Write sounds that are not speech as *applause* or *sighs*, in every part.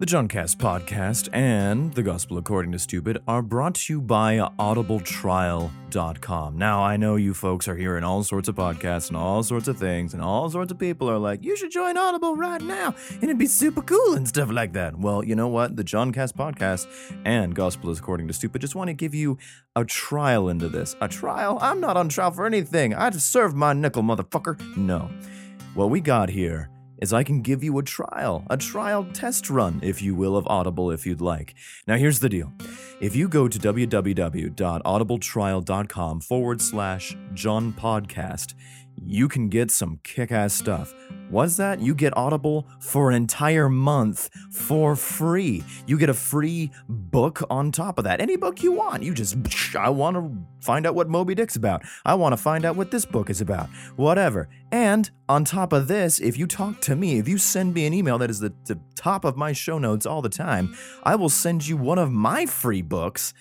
The Juncast podcast and The Gospel According to Stupid are brought to you by audibletrial.com. Now, I know you folks are hearing all sorts of podcasts and all sorts of things, and all sorts of people are like, you should join Audible right now, and it'd be super cool and stuff like that. Well, you know what? The Juncast podcast and Gospel According to Stupid just want to give you a trial into this. A trial? I'm not on trial for anything. I just served my nickel, motherfucker. No. What we got here is I can give you a trial, a trial test run, if you will, of Audible if you'd like. Now, here's the deal if you go to www.audibletrial.com forward slash John Podcast, you can get some kick ass stuff. What's that? You get Audible for an entire month for free. You get a free book on top of that. Any book you want. You just, I want to find out what Moby Dick's about. I want to find out what this book is about. Whatever. And on top of this, if you talk to me, if you send me an email that is the, the top of my show notes all the time, I will send you one of my free books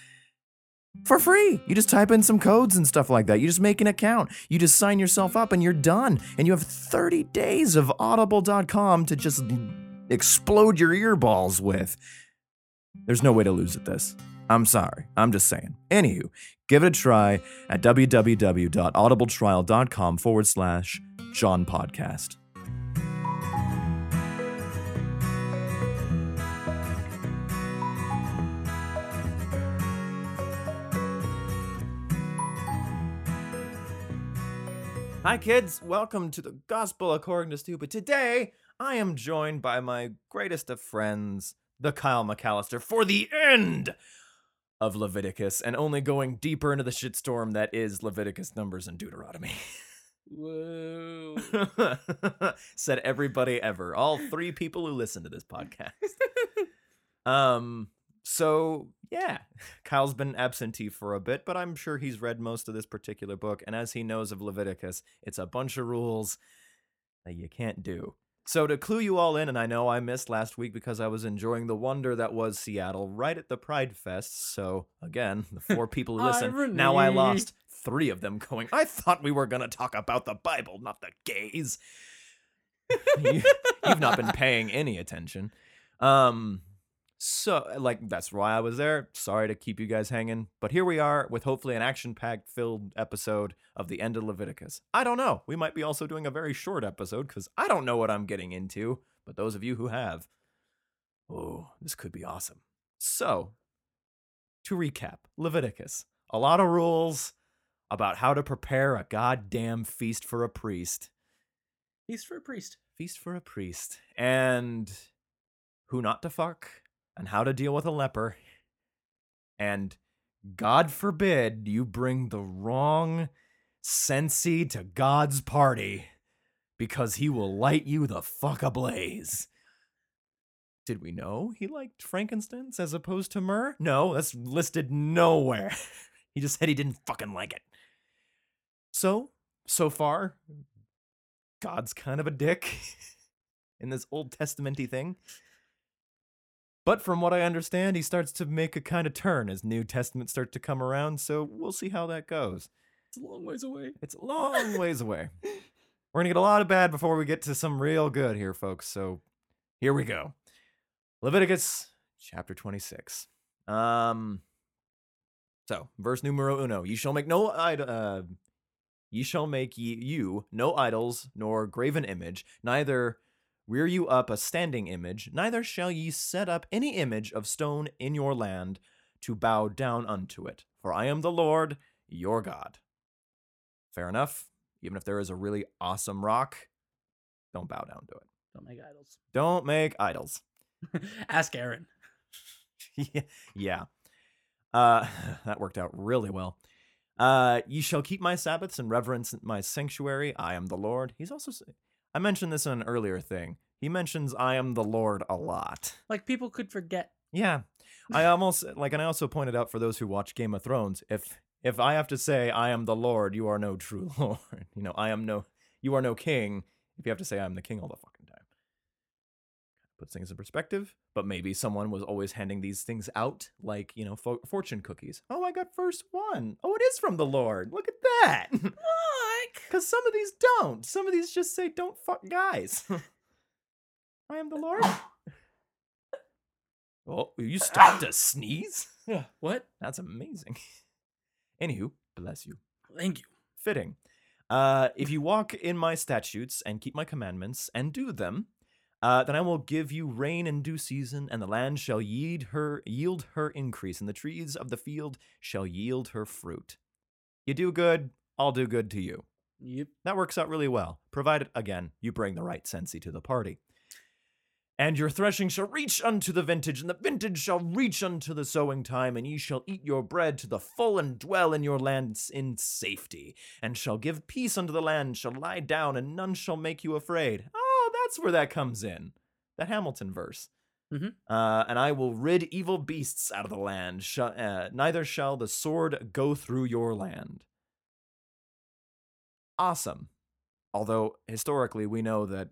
for free. You just type in some codes and stuff like that. You just make an account. You just sign yourself up and you're done. And you have 30 days of audible.com to just explode your earballs with. There's no way to lose at this. I'm sorry. I'm just saying. Anywho, give it a try at www.audibletrial.com forward slash John Podcast. Hi, kids. Welcome to the Gospel According to Stupid. Today, I am joined by my greatest of friends, the Kyle McAllister, for the end of Leviticus and only going deeper into the shitstorm that is Leviticus, Numbers, and Deuteronomy. Whoa. *laughs* Said everybody ever. All three people who listen to this podcast. *laughs* um, so yeah, *laughs* Kyle's been absentee for a bit, but I'm sure he's read most of this particular book, and as he knows of Leviticus, it's a bunch of rules that you can't do. So to clue you all in, and I know I missed last week because I was enjoying the wonder that was Seattle right at the Pride Fest. So again, the four *laughs* people who listen, now I lost three of them going, I thought we were gonna talk about the Bible, not the gays. *laughs* you, you've not been paying any attention. Um so like that's why I was there. Sorry to keep you guys hanging, but here we are with hopefully an action-packed filled episode of the end of Leviticus. I don't know. We might be also doing a very short episode cuz I don't know what I'm getting into, but those of you who have, oh, this could be awesome. So, to recap, Leviticus. A lot of rules about how to prepare a goddamn feast for a priest. Feast for a priest. Feast for a priest. And who not to fuck, and how to deal with a leper. And God forbid you bring the wrong sensi to God's party because he will light you the fuck ablaze. Did we know he liked frankincense as opposed to myrrh? No, that's listed nowhere. *laughs* he just said he didn't fucking like it. So, so far, God's kind of a dick *laughs* in this Old Testamenty thing. But from what I understand, he starts to make a kind of turn as New Testament starts to come around, so we'll see how that goes. It's a long ways away. It's a long ways away. *laughs* We're gonna get a lot of bad before we get to some real good here, folks. So here we go. Leviticus chapter 26. Um so verse numero uno. You shall make no id- uh ye shall make ye you no idols nor graven image, neither rear you up a standing image, neither shall ye set up any image of stone in your land to bow down unto it. For I am the Lord your God. Fair enough. Even if there is a really awesome rock, don't bow down to it. Don't make idols. Don't make idols. *laughs* Ask Aaron. *laughs* yeah, yeah. Uh, *laughs* that worked out really well. Uh, ye shall keep my Sabbaths and reverence my sanctuary. I am the Lord. He's also. I mentioned this in an earlier thing. He mentions I am the Lord a lot. Like people could forget. Yeah. I *laughs* almost like and I also pointed out for those who watch Game of Thrones, if if I have to say I am the Lord, you are no true *laughs* Lord. You know, I am no you are no king if you have to say I'm the king all the fucking time. Puts things in perspective, but maybe someone was always handing these things out like, you know, fo- fortune cookies. Oh, I got first one. Oh, it is from the Lord. Look at that. *laughs* Like *laughs* Cuz some of these don't. Some of these just say don't fuck guys. *laughs* I am the Lord. Oh, you stopped to sneeze? Yeah. What? That's amazing. Anywho, bless you. Thank you. Fitting. Uh, if you walk in my statutes and keep my commandments and do them, uh, then I will give you rain in due season, and the land shall yield her yield her increase, and the trees of the field shall yield her fruit. You do good, I'll do good to you. Yep. That works out really well, provided again you bring the right sensi to the party. And your threshing shall reach unto the vintage, and the vintage shall reach unto the sowing time, and ye shall eat your bread to the full, and dwell in your lands in safety, and shall give peace unto the land, shall lie down, and none shall make you afraid. That's where that comes in. That Hamilton verse. Mhm. Uh, and I will rid evil beasts out of the land. Sh- uh, neither shall the sword go through your land. Awesome. Although historically we know that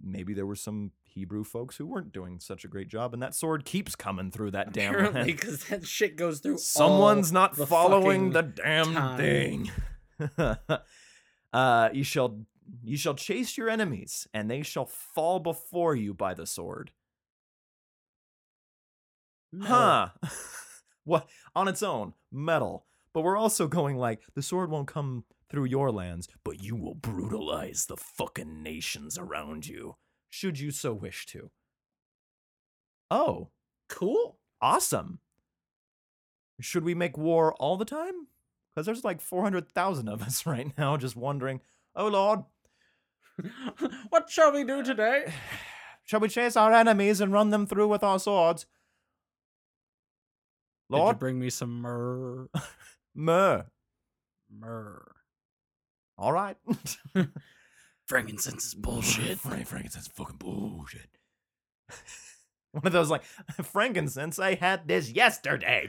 maybe there were some Hebrew folks who weren't doing such a great job, and that sword keeps coming through that damn Apparently, land. because that shit goes through. Someone's not the following the damn time. thing. *laughs* uh, you shall you shall chase your enemies, and they shall fall before you by the sword. metal. Huh. *laughs* what on its own, metal. But we're also going like the sword won't come through your lands, but you will brutalize the fucking nations around you, should you so wish to. Oh, Cool. awesome. Should we make war all the time? Because there's like 400,000 of us *laughs* right now just wondering, oh lord, *laughs* what shall we do today? *sighs* shall we chase our enemies and run them through with our swords? Did you Lord, bring me some myrrh? *laughs* myrrh. Myrrh. All right. *laughs* Frankincense is bullshit. Frank frankincense is fucking bullshit. One of those like frankincense. I had this yesterday.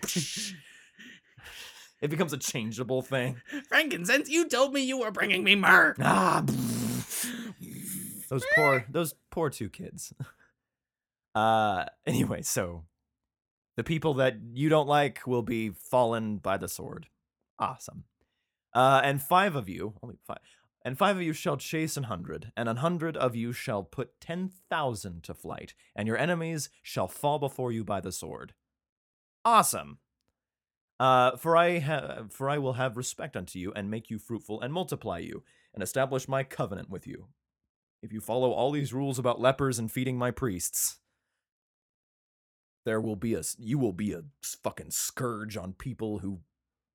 it becomes a changeable thing. Frankincense, you told me you were bringing me myrrh. Ah, *laughs* those poor, those poor two kids. *laughs* Uh, anyway, so the people that you don't like will be fallen by the sword. Awesome. Uh, and five of you, only five, and five of you shall chase an hundred, and an hundred of you shall put ten thousand to flight, and your enemies shall fall before you by the sword. Awesome. Uh, for I ha- for I will have respect unto you, and make you fruitful, and multiply you, and establish my covenant with you. If you follow all these rules about lepers and feeding my priests, there will be a you will be a fucking scourge on people who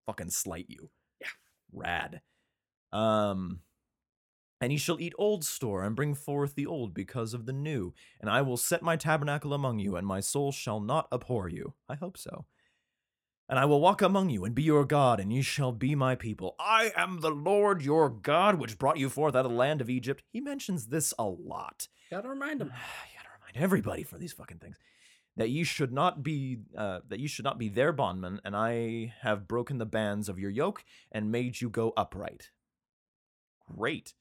fucking slight you. Yeah. Rad. Um and ye shall eat old store and bring forth the old because of the new, and I will set my tabernacle among you, and my soul shall not abhor you. I hope so. And I will walk among you and be your God, and ye shall be my people. I am the Lord your God, which brought you forth out of the land of Egypt. He mentions this a lot. Gotta remind him. *sighs* you gotta remind everybody for these fucking things that ye should not be uh, that ye should not be their bondmen, and I have broken the bands of your yoke and made you go upright. Great.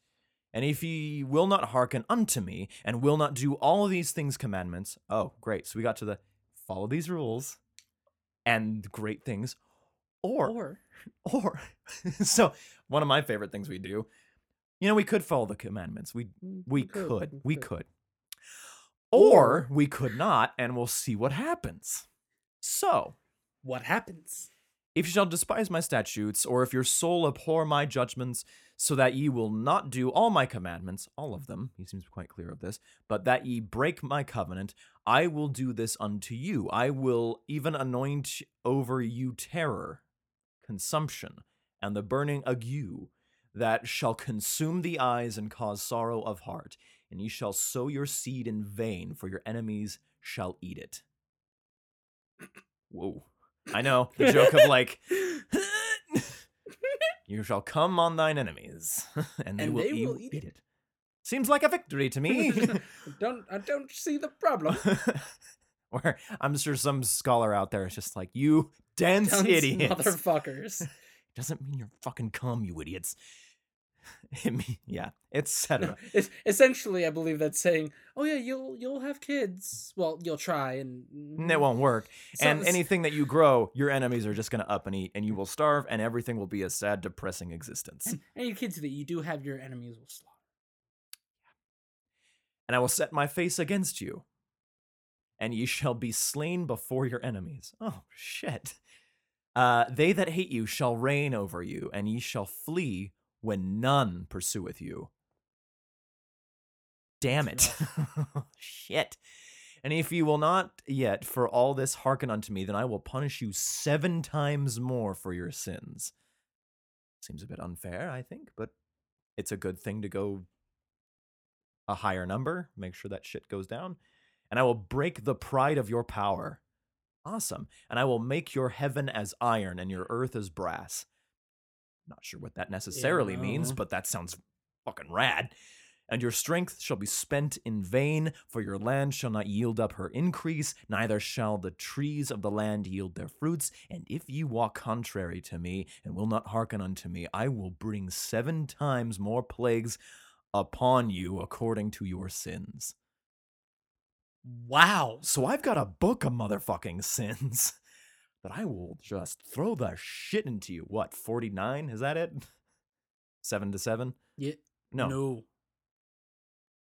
And if ye will not hearken unto me and will not do all these things commandments, oh great. So we got to the follow these rules and great things, or Or *laughs* or so one of my favorite things we do, you know, we could follow the commandments. We mm, we could. We could. Or we could not, and we'll see what happens. So, What happens? If you shall despise my statutes, or if your soul abhor my judgments, so that ye will not do all my commandments, all of them, he seems quite clear of this, but that ye break my covenant, I will do this unto you. I will even anoint over you terror, consumption, and the burning ague that shall consume the eyes and cause sorrow of heart. And ye shall sow your seed in vain, for your enemies shall eat it. *clears throat* Whoa. I know, the joke of like, you shall come on thine enemies, *laughs* and they, And will, they eat, will eat it. it. Seems like a victory to me. *laughs* don't I don't see the problem. *laughs* Where I'm sure some scholar out there is just like, you dense Dunce idiots. motherfuckers. It doesn't mean you're fucking cum, you idiots. *laughs* Yeah, etc. *laughs* Es- essentially, I believe that's saying, "Oh yeah, you'll you'll have kids. Well, you'll try, and And it won't work. So- and anything that you grow, your enemies are just gonna up and eat, and you will starve, and everything will be a sad, depressing existence. and any kids that you do have, your enemies will slaughter. and I will set my face against you. and ye shall be slain before your enemies. Oh, shit. Uh, they that hate you shall reign over you, and ye shall flee when none pursueth you. Damn it. *laughs* shit. And if you will not yet for all this hearken unto me, then I will punish you seven times more for your sins. Seems a bit unfair, I think, but it's a good thing to go a higher number, make sure that shit goes down. And I will break the pride of your power. Awesome. And I will make your heaven as iron and your earth as brass. Not sure what that necessarily means, but that sounds fucking rad. And your strength shall be spent in vain, for your land shall not yield up her increase, neither shall the trees of the land yield their fruits. And if you walk contrary to me, and will not hearken unto me, I will bring seven times more plagues upon you according to your sins. Wow. So I've got a book of motherfucking sins that I will just throw the shit into you. What, 49? Is that it? *laughs* 7 to 7? Yeah. No. No.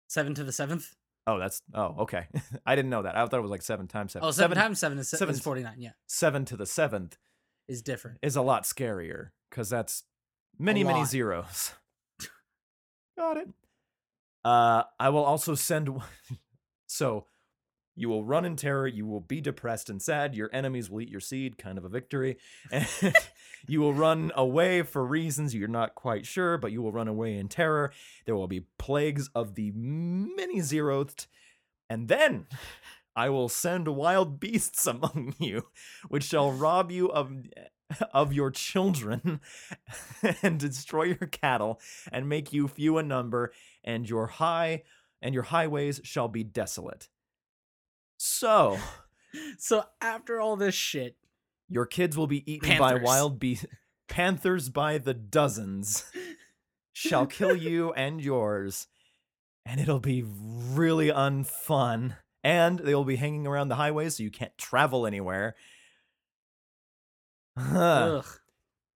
Seven to the seventh. Oh, that's oh, okay. *laughs* I didn't know that. I thought it was like 7 times 7. Oh, seven times seven is, seven- is forty nine. Yeah, 7 to the 7th is different. is a lot scarier cuz that's many many zeros. *laughs* got it. Uh I will also send so you will run in terror, you will be depressed and sad, your enemies will eat your seed, kind of a victory. *laughs* And you will run away for reasons you're not quite sure, but you will run away in terror. There will be plagues of the many zeroth, and then I will send wild beasts *laughs* among you, which shall rob you of of your children *laughs* and destroy your cattle and make you few in number and your high and your highways shall be desolate so *laughs* So after all this shit, your kids will be eaten by wild beasts *laughs* panthers by the dozens shall kill *laughs* you and yours and it'll be really unfun and they will be hanging around the highways so you can't travel anywhere. *sighs* Ugh,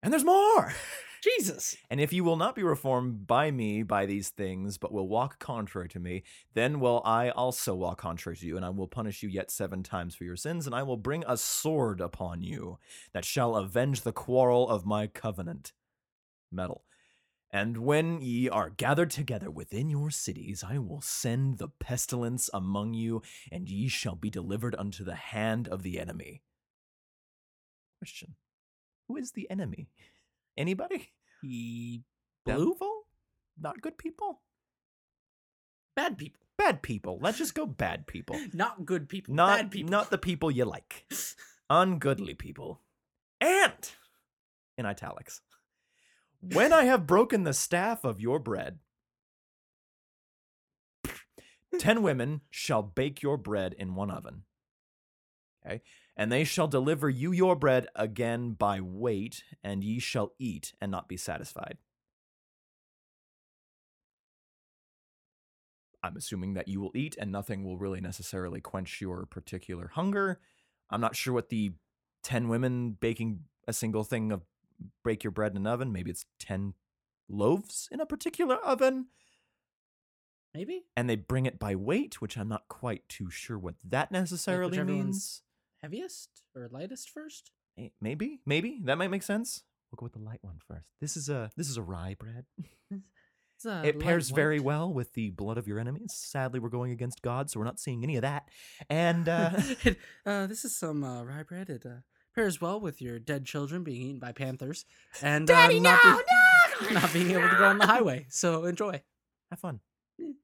and there's more Jesus. And if you will not be reformed by me by these things, but will walk contrary to me, then will I also walk contrary to you, and I will punish you yet seven times for your sins, and I will bring a sword upon you that shall avenge the quarrel of my covenant. Metal. And when ye are gathered together within your cities, I will send the pestilence among you, and ye shall be delivered unto the hand of the enemy. Question Who is the enemy? Anybody? He Blue? Not good people? bad people, Bad people. Let's just go bad people. *laughs* not good people, Not bad people. not the people you like. *laughs* Ungoodly people. And in italics. When I have broken the staff of your bread, *laughs* ten women shall bake your bread in one oven. Okay? And they shall deliver you your bread again by weight, and ye shall eat and not be satisfied. I'm assuming that you will eat and nothing will really necessarily quench your particular hunger. I'm not sure what the 10 women baking a single thing of break your bread in an oven, maybe it's 10 loaves in a particular oven, Maybe and they bring it by weight, which I'm not quite too sure what that necessarily means. Heaviest or lightest first. Maybe, maybe that might make sense. We'll go with the light one first. This is a this is a rye bread. *laughs* *laughs* A it pairs very well with the blood of your enemies. Sadly, we're going against God, so we're not seeing any of that. And uh, *laughs* It- uh, this is some uh, rye bread. It uh, pairs well with your dead children being eaten by panthers and Daddy, uh, not, no, be- not being able to go on the highway. So enjoy. have fun.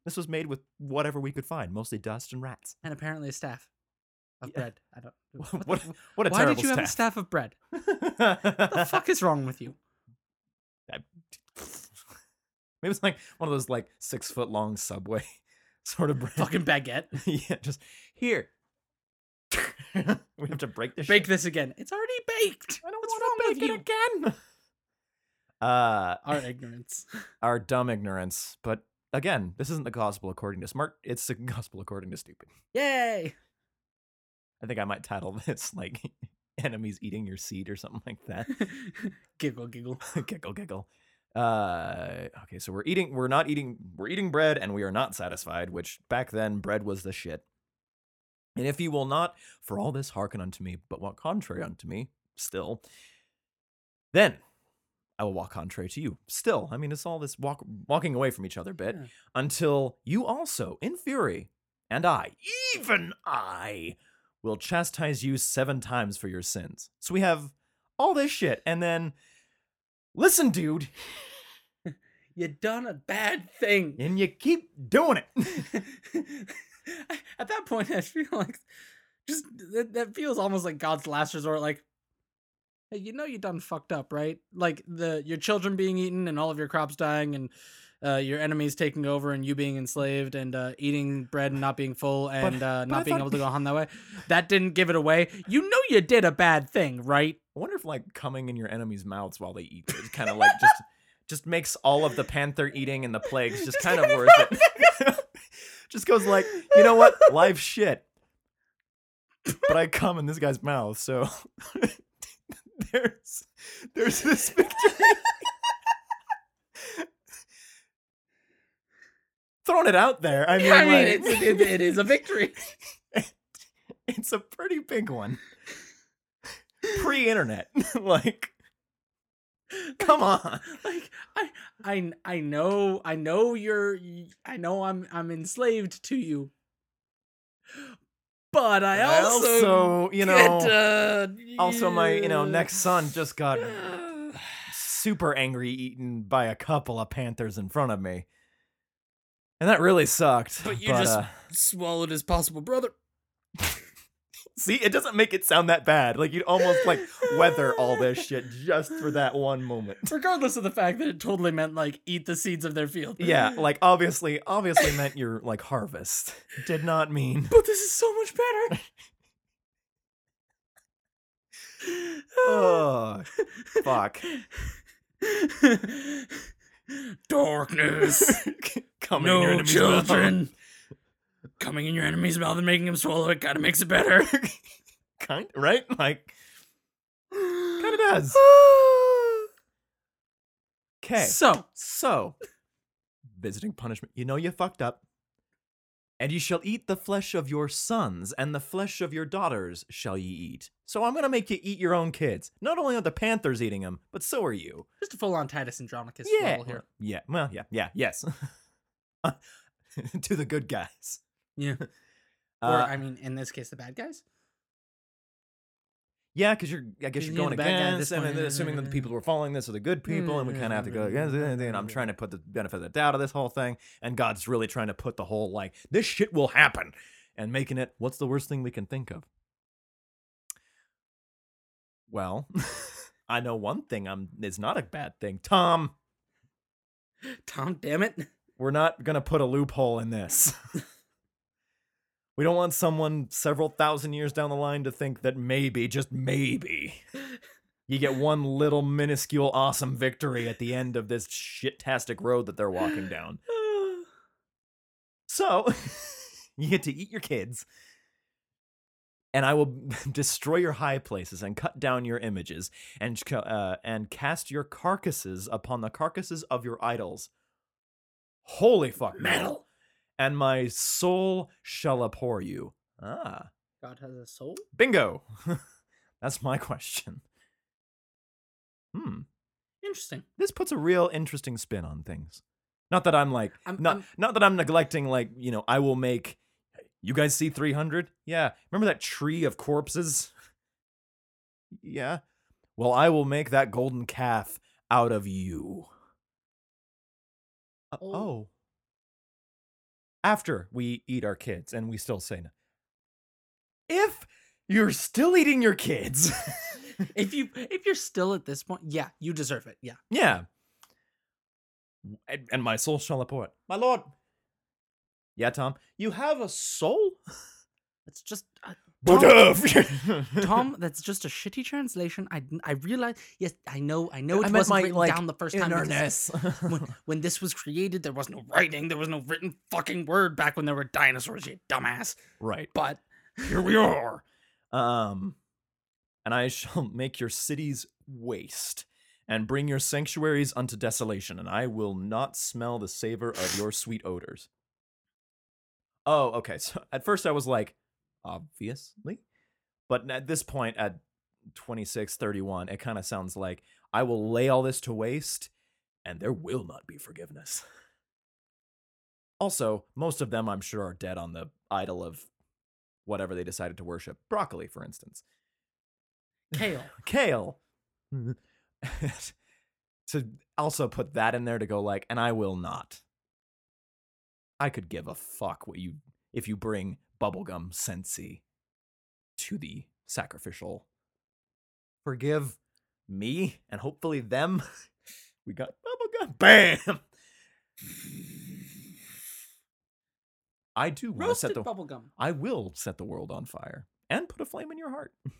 This was made with whatever we could find, mostly dust and rats. And apparently a staff of Yeah. bread. I don't. *laughs* *laughs* What, What, the- what a why did you have a staff. staff of bread? *laughs* What the fuck is wrong with you? Maybe it's like one of those like six foot long subway sort of bread. Fucking baguette. yeah, just here. we have to break this. Bake shit. this again. It's already baked. I don't want to bake it again. Uh, Our ignorance. our dumb ignorance. But again, this isn't the gospel according to smart. It's the gospel according to stupid. Yay! I think I might title *laughs* this like "Enemies Eating Your Seed" or something like that. *laughs* giggle, giggle. *laughs* giggle, giggle. Uh, okay, so we're eating. We're not eating. We're eating bread, and we are not satisfied. Which back then, bread was the shit. And if ye will not for all this hearken unto me, but walk contrary unto me, still, then I will walk contrary to you. Still, I mean, it's all this walk, walking away from each other bit Yeah. until you also, in fury, and I, even I, will chastise you seven times for your sins. So we have all this shit, and then, listen, dude, *laughs* You done a bad thing. and you keep doing it. *laughs* At that point, I feel like just that, that feels almost like God's last resort. Like, hey, you know you done fucked up, right? Like the your children being eaten and all of your crops dying and uh, your enemies taking over and you being enslaved and uh, eating bread and not being full and uh, but not I being thought- able to go on that way. That didn't give it away. You know you did a bad thing, right? I wonder if like coming in your enemies' mouths while they eat it kind of like just just makes all of the panther eating and the plagues just kind of worth it. *laughs* just goes like, you know what? Life's shit. But I come in this guy's mouth, so *laughs* there's there's this *laughs* victory. Throwing it out there. I *laughs* mean, I mean, like, it's, it, it is a victory. *laughs* it's a pretty big one. Pre-internet, *laughs* like, come on. like I, I, I know, I know you're, I know I'm, I'm enslaved to you. But I I also, also, you get, know, uh, Also, my you know next son just got super angry eaten by a couple of panthers in front of me, and that really sucked. But you just- uh, swallowed his possible brother. *laughs* see, it doesn't make it sound that bad. Like you'd almost like weather all this shit just for that one moment. *laughs* regardless of the fact that it totally meant like eat the seeds of their field. Yeah, like obviously, obviously meant your like harvest. Did not mean. *laughs* but this is so much better. Oh, fuck. Darkness. *laughs* Coming in your no enemy's mouth. children. Coming in your enemy's mouth and making him swallow it kind of makes it better. *laughs* kind right? Like kind of does. *sighs* Okay. So, So, visiting punishment. You know you fucked up. And ye shall eat the flesh of your sons, and the flesh of your daughters shall ye eat. So I'm gonna make you eat your own kids. Not only are the panthers eating them, but so are you. just a full on Titus Andronicus yeah. level here. Yeah. Well, yeah. Yeah. Yes. *laughs* to the good guys. Yeah. *laughs* Uh, or, I mean, in this case, the bad guys. Yeah, because you're. I guess Yeah, you're going the bad guy at against, this and then assuming that the people who are following this are the good people, and we kind of have to go against it. And I'm trying to put the benefit of the doubt of this whole thing, and God's really trying to put the whole like this shit will happen, and making it what's the worst thing we can think of. Well, *laughs* I know one thing. I'm is not a bad thing. Tom, Tom, damn it. we're not gonna put a loophole in this. *laughs* we don't want someone several thousand years down the line to think that maybe, just maybe, you get one little minuscule awesome victory at the end of this shit-tastic road that they're walking down. So, *laughs* you get to eat your kids, and I will *laughs* destroy your high places and cut down your images, and uh, and cast your carcasses upon the carcasses of your idols. Holy fuck, metal! And my soul shall abhor you. Ah, God has a soul? bingo. *laughs* That's my question. Hmm. Interesting. This puts a real interesting spin on things. Not that I'm like I'm, not I'm- not that I'm neglecting like, you know, I will make you guys see 300? Yeah. Remember that tree of corpses? Yeah. Well, I will make that golden calf out of you. Uh, Oh. After we eat our kids and we still say no. If you're still eating your kids. *laughs* if you if you're still at this point, yeah, you deserve it. Yeah. Yeah. And, my soul shall abhor it. My lord. Yeah, Tom. You have a soul? *laughs* It's just uh, Tom, *laughs* Tom, that's just a shitty translation. I I realize. Yes, I know. I know it I wasn't my, written like, down the first time. *laughs* When, when this was created, there was no writing. There was no written fucking word back when there were dinosaurs. You dumbass. right. But here we are. Um, and I shall *laughs* make your cities waste, and bring your sanctuaries unto desolation, and I will not smell the savor of your sweet odors. Oh, okay. So at first I was like, obviously. But at this point, at 26, 31, it kind of sounds like I will lay all this to waste and there will not be forgiveness. Also, most of them, I'm sure, are dead on the idol of whatever they decided to worship. Broccoli, for instance. Kale. *laughs* Kale. *laughs* to also put that in there to go like, and I will not. I could give a fuck what you if you bring bubblegum sensi to the sacrificial. Forgive me and hopefully them. *laughs* We got bubblegum. Bam. I do want to set the bubblegum. I will set the world on fire and put a flame in your heart. *laughs*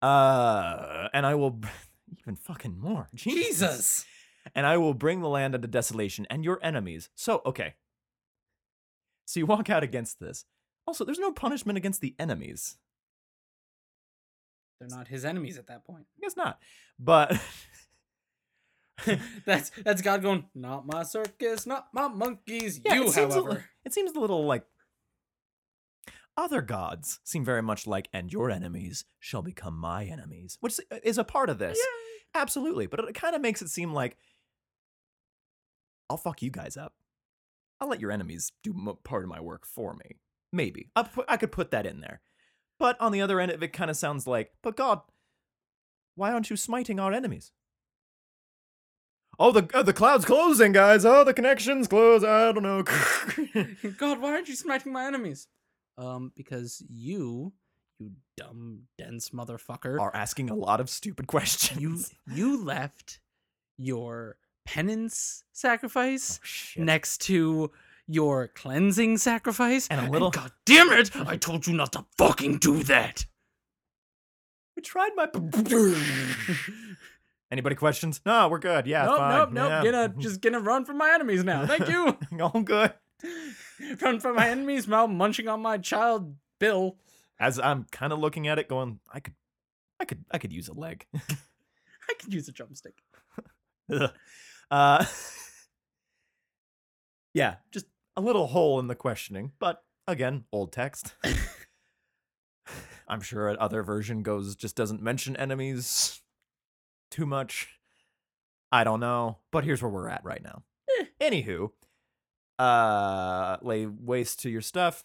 Uh, and I will even fucking more. *laughs* Jesus. Jesus. And I will bring the land into desolation and your enemies. So, okay. So you walk out against this. Also, there's no punishment against the enemies. They're not his enemies at that point. I guess not. But *laughs* that's that's God going, not my circus, not my monkeys. Yeah, you, it a li- however. it seems a little like other gods seem very much like, and your enemies shall become my enemies, which is uh, a part of this. Absolutely. But it kind of makes it seem like I'll fuck you guys up. I'll let your enemies do mo- part of my work for me. Maybe. I, put, I could put that in there. But on the other end of it, kind of sounds like, but God, why aren't you smiting our enemies? Oh, the uh, the cloud's closing, guys. Oh, the connection's closed. I don't know. *laughs* God, why aren't you smiting my enemies? Um, because you, you dumb, dense motherfucker, Are asking a lot of stupid *laughs* questions. you you left your penance sacrifice Oh, next to your cleansing sacrifice, And a little- God damn it! I told you not to fucking do that. I tried my. *laughs* Anybody questions? No, we're good. Yeah, nope, fine. nope, nope. Yeah. Gonna just gonna run from my enemies now. Thank you. *laughs* All good. *laughs* run from my enemies while munching on my child Bill. As I'm kind of looking at it, going, I could, I could, I could use a leg. I could use a drumstick. Uh, *laughs* yeah, just a little hole in the questioning, but again, old text. *laughs* I'm sure an other version goes just doesn't mention enemies too much. I don't know, but here's where we're at right now. Eh. Anywho, uh, lay waste to your stuff.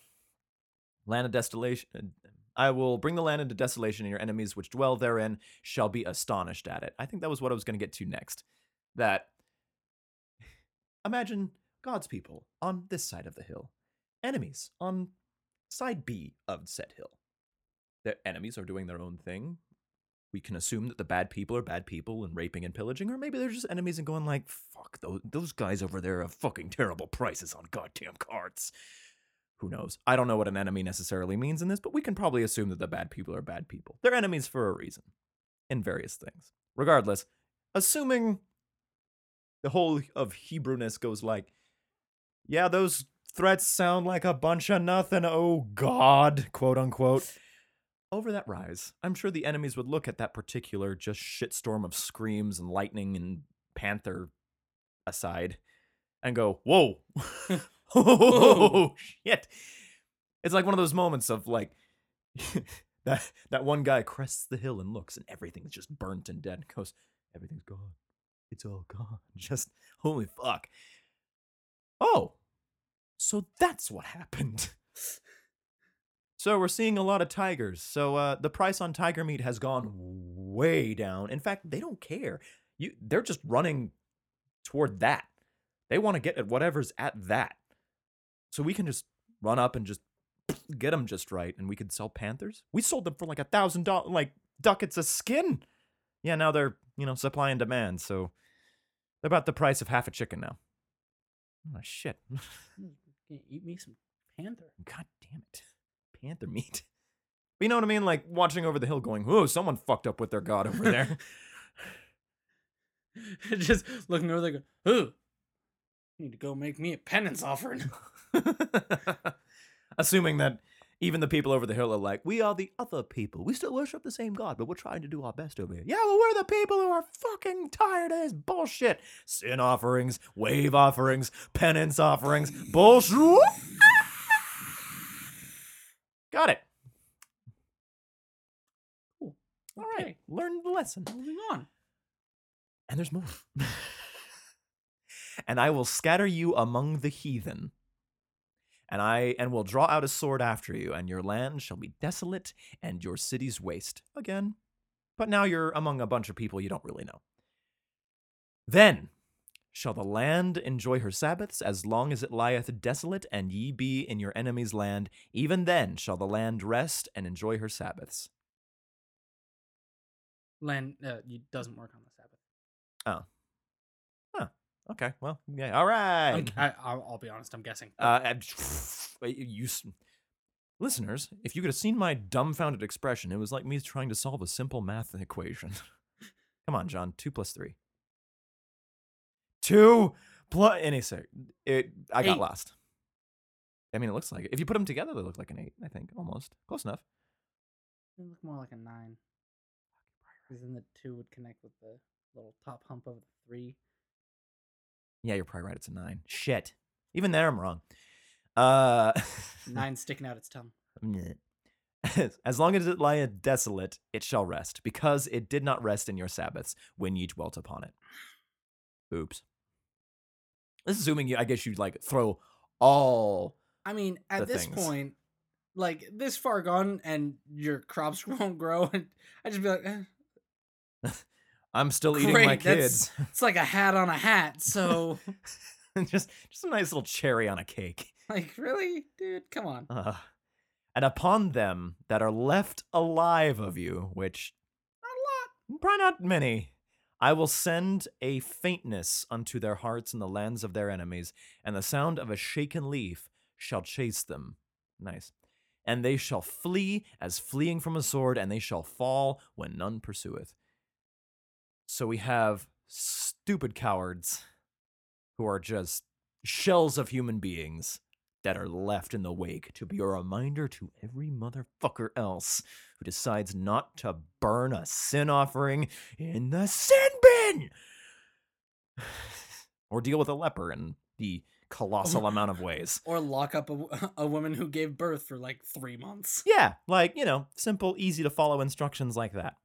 Land of desolation. I will bring the land into desolation, and your enemies which dwell therein shall be astonished at it. I think that was what I was going to get to next. That imagine God's people on this side of the hill, enemies on side B of said hill. Their enemies are doing their own thing. We can assume that the bad people are bad people and raping and pillaging, or maybe they're just enemies and going like, "Fuck those those guys over there have fucking terrible prices on goddamn cards." Who knows? I don't know what an enemy necessarily means in this, but we can probably assume that the bad people are bad people. They're enemies for a reason, in various things. Regardless, assuming the whole of Hebrewness goes like, yeah, those threats sound like a bunch of nothing. Oh God, quote unquote. Over that rise, I'm sure the enemies would look at that particular just shitstorm of screams and lightning and panther aside and go, "Whoa, *laughs* oh shit!" It's like one of those moments of like *laughs* that that one guy crests the hill and looks, and everything's just burnt and dead. And goes, "Everything's gone. It's all *laughs* gone." Just holy fuck. Oh, so that's what happened. *laughs* So we're seeing a lot of tigers. So uh, the price on tiger meat has gone way down. In fact, they don't care. You, they're just running toward that. They want to get at whatever's at that. So we can just run up and just *laughs* get them just right, and we could sell panthers. We sold them for like a thousand dollars, like ducats a skin. Yeah, now they're you know supply and demand. So they're about the price of half a chicken now. Oh shit! *laughs* Eat me some panther? God damn it. Panther meat. But you know what I mean? Like watching over the hill going, whoa, someone fucked up with their god over there. *laughs* just looking over there, going, "Ooh, need to go make me a penance offering." *laughs* Assuming that even the people over the hill are like, we are the other people. We still worship the same God, but we're trying to do our best over here. Yeah, well, we're the people who are fucking tired of this bullshit. Sin offerings, wave offerings, penance offerings, bullshit. Got it. Cool. All right. Okay. Learned the lesson. Moving on. And there's more. *laughs* and I will scatter you among the heathen. And I and will draw out a sword after you, and your land shall be desolate, and your cities waste. Again. But now you're among a bunch of people you don't really know. Then shall the land enjoy her Sabbaths as long as it lieth desolate, and ye be in your enemy's land. Even then shall the land rest and enjoy her Sabbaths. Land uh, doesn't work on the Sabbath. Okay, well, yeah, all right. I, I'll, I'll be honest. I'm guessing. Uh, and- *laughs* you, listeners, if you could have seen my dumbfounded expression, it was like me trying to solve a simple math *laughs* equation. Come on, John. Two plus three. Two plus. Any sec. It. I got Eight. lost. I mean, it looks like it. If you put them together, they look like an eight. I think almost close enough. It look more like a nine. Because then the two would connect with the little top hump of the three. Yeah, you're probably right. It's a nine. Shit. Even there, I'm wrong. Uh. *laughs* Nine sticking out its tongue. *laughs* As long as it lieth desolate, it shall rest, because it did not rest in your Sabbaths when ye dwelt upon it. Oops. This is assuming you, I guess you'd like throw all. I mean, at the this things. point, like this far gone, and your crops *laughs* won't grow, and I just be like, eh, I'm still eating my kids. it's like a hat on a hat. So, *laughs* just, just a nice little cherry on a cake. *laughs* like, really, dude, come on. Uh, and upon them that are left alive of you, which Not a lot. Probably not many. I will send a faintness unto their hearts in the lands of their enemies, and the sound of a shaken leaf shall chase them. Nice. And they shall flee as fleeing from a sword, and they shall fall when none pursueth. So we have stupid cowards who are just shells of human beings that are left in the wake to be a reminder to every motherfucker else who decides not to burn a sin offering in the sin bin *sighs* or deal with a leper in the colossal amount of ways. Or lock up *laughs* a woman who gave birth for like three months. Yeah, like, you know, simple, easy to follow instructions like that.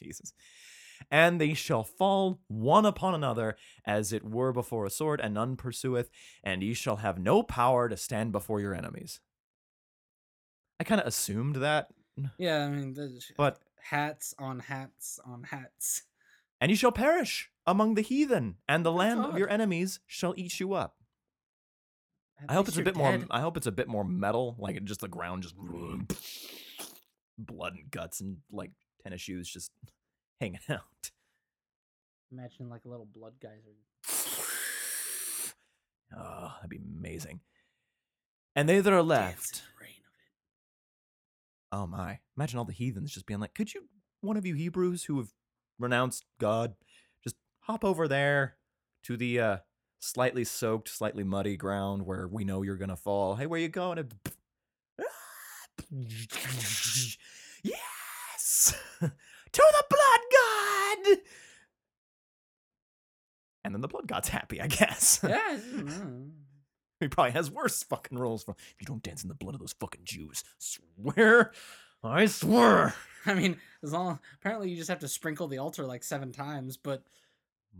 Jesus. And they shall fall one upon another as it were before a sword, and none pursueth, and ye shall have no power to stand before your enemies. I kind of assumed that. Yeah, I mean, But- hats on hats on hats. And ye shall perish among the heathen, and the That's land of your enemies shall eat you up. At I hope it's a bit more. I hope it's a bit more metal, like just the ground just *sniffs* blood and guts and like tennis shoes just *laughs* hanging *laughs* out. Imagine like a little blood geyser. Oh, that'd be amazing. And they that are left. rain of it. Oh my! Imagine all the heathens just being like, "Could you, one of you Hebrews who have renounced God, just hop over there to the uh, slightly soaked, slightly muddy ground where we know you're gonna fall. Hey, where you going?" *laughs* Yes, *laughs* to the blood god. And then the blood god's happy, I guess. *laughs* Yeah. Know. Mm. He probably has worse fucking rules from if you don't dance in the blood of those fucking Jews. Swear. I swear. *laughs* I mean, as long apparently you just have to sprinkle the altar like seven times, but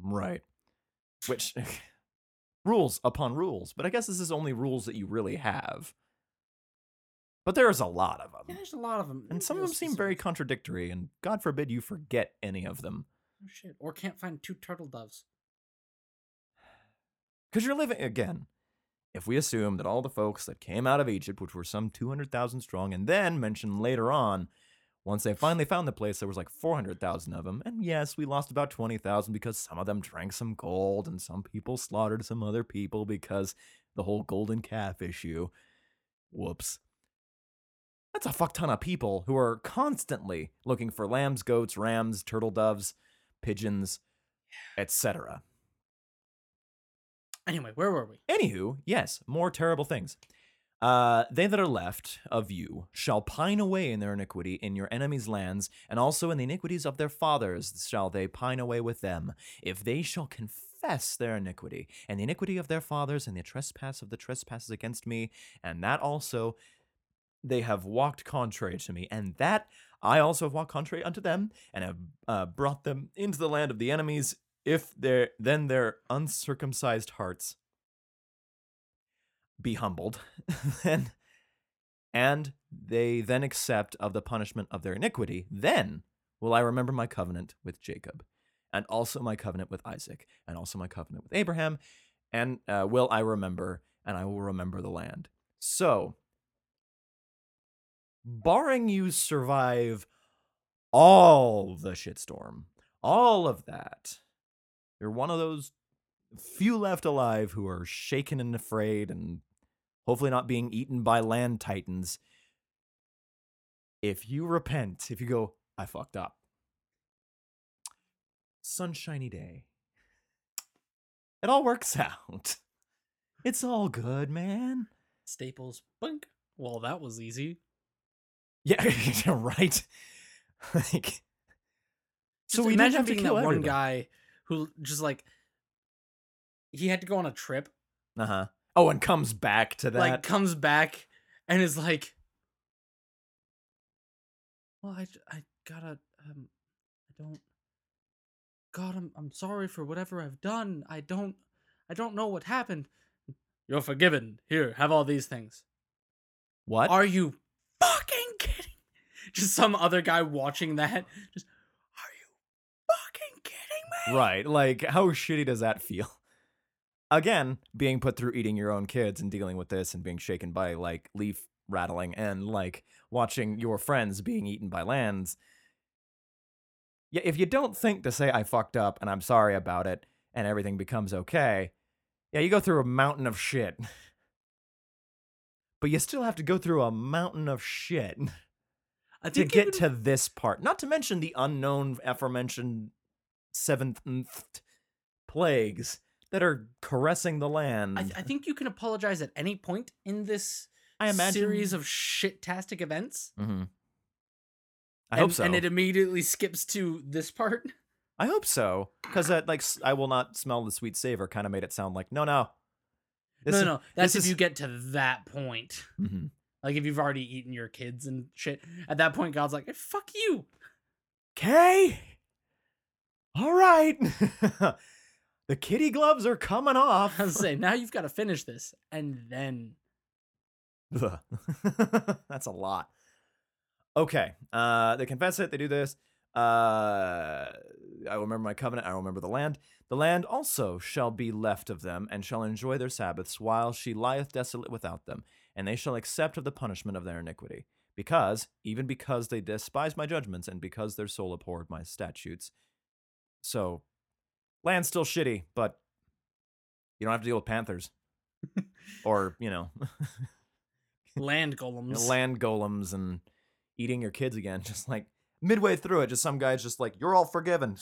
Right. Which rules upon rules, but I guess this is only rules that you really have. But there's a lot of them. yeah, there's a lot of them. and some of them seem very contradictory, and God forbid you forget any of them. Oh shit! Or can't find two turtle doves. Because you're living, again, if we assume that all the folks that came out of Egypt, which were some 200,000 strong, and then mentioned later on, once they finally found the place, there was like 400,000 of them. And yes, we lost about 20,000 because some of them drank some gold and some people slaughtered some other people because the whole golden calf issue. Whoops. That's a fuck ton of people who are constantly looking for lambs, goats, rams, turtle doves, pigeons, etc. Anyway, where were we? Anywho, yes, more terrible things. Uh, they that are left of you shall pine away in their iniquity in your enemies' lands, and also in the iniquities of their fathers shall they pine away with them. If they shall confess their iniquity and the iniquity of their fathers and the trespass of the trespasses against me, and that also they have walked contrary to me, and that I also have walked contrary unto them, and have uh, brought them into the land of the enemies. If their then their uncircumcised hearts be humbled, *laughs* then and they then accept of the punishment of their iniquity, then will I remember my covenant with Jacob, and also my covenant with Isaac, and also my covenant with Abraham, and uh, will I remember, and I will remember the land. So, barring you survive all the shitstorm, all of that, you're one of those few left alive who are shaken and afraid and hopefully not being eaten by land titans. If you repent, if you go, I fucked up. Sunshiny day. It all works *laughs* out. It's all good, man. Staples. Bunk. Well, that was easy. *laughs* Yeah, right. *laughs* like, So we imagine didn't have to being kill that one guy who just like he had to go on a trip, Uh huh. Oh, and comes back to that. like comes back and is like, "Well, I I gotta, um, I don't, God, I'm, I'm sorry for whatever I've done. I don't, I don't know what happened. You're forgiven. Here, have all these things. what? Are you? Just some other guy watching that. Just, are you fucking kidding me? Right. Like, how shitty does that feel? Again, being put through eating your own kids and dealing with this and being shaken by like leaf rattling and like watching your friends being eaten by lands. Yeah, if you don't think to say I fucked up and I'm sorry about it and everything becomes okay, yeah, you go through a mountain of shit. But you still have to go through a mountain of shit I to get even- to this part. Not to mention the unknown aforementioned seventh plagues that are caressing the land. I, I think you can apologize at any point in this I imagine series of shit-tastic events. Mhm. I and, hope so. And it immediately skips to this part. *laughs* I hope so, because like I will not smell the sweet savor kind of made it sound like no, no. This no, is- no, no. That's if you get to that point. Mhm. Like if you've already eaten your kids and shit. At that point, God's like, "Eh, "Fuck you." Okay. All right. *laughs* the kitty gloves are coming off. *laughs* I was say now you've got to finish this, and then *laughs* That's a lot. Okay. Uh they confess it, they do this. Uh I will remember my covenant, I will remember the land. The land also shall be left of them, and shall enjoy their Sabbaths, while she lieth desolate without them, and they shall accept of the punishment of their iniquity. Because, even because they despise my judgments, and because their soul abhorred my statutes. So land's still shitty, but you don't have to deal with panthers. or, *laughs* you know, land *laughs* you golems. know, land golems and eating your kids again. *laughs* Just like midway through it, just some guy's just like, "You're all forgiven."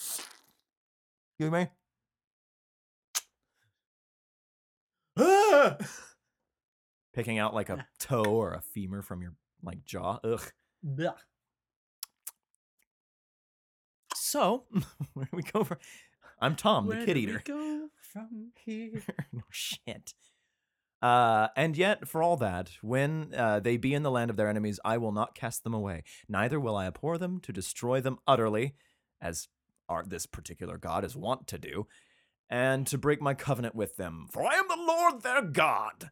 You me? Ah! Picking out like a toe or a femur from your like jaw. Ugh. Blah. So *laughs* where do we go from? I'm Tom, Where the do kid we eater. go from here? *laughs* no shit. Uh, and yet, for all that, when uh, they be in the land of their enemies, I will not cast them away. Neither will I abhor them to destroy them utterly, as our, this particular God is wont to do, and to break my covenant with them. For I am the Lord their God.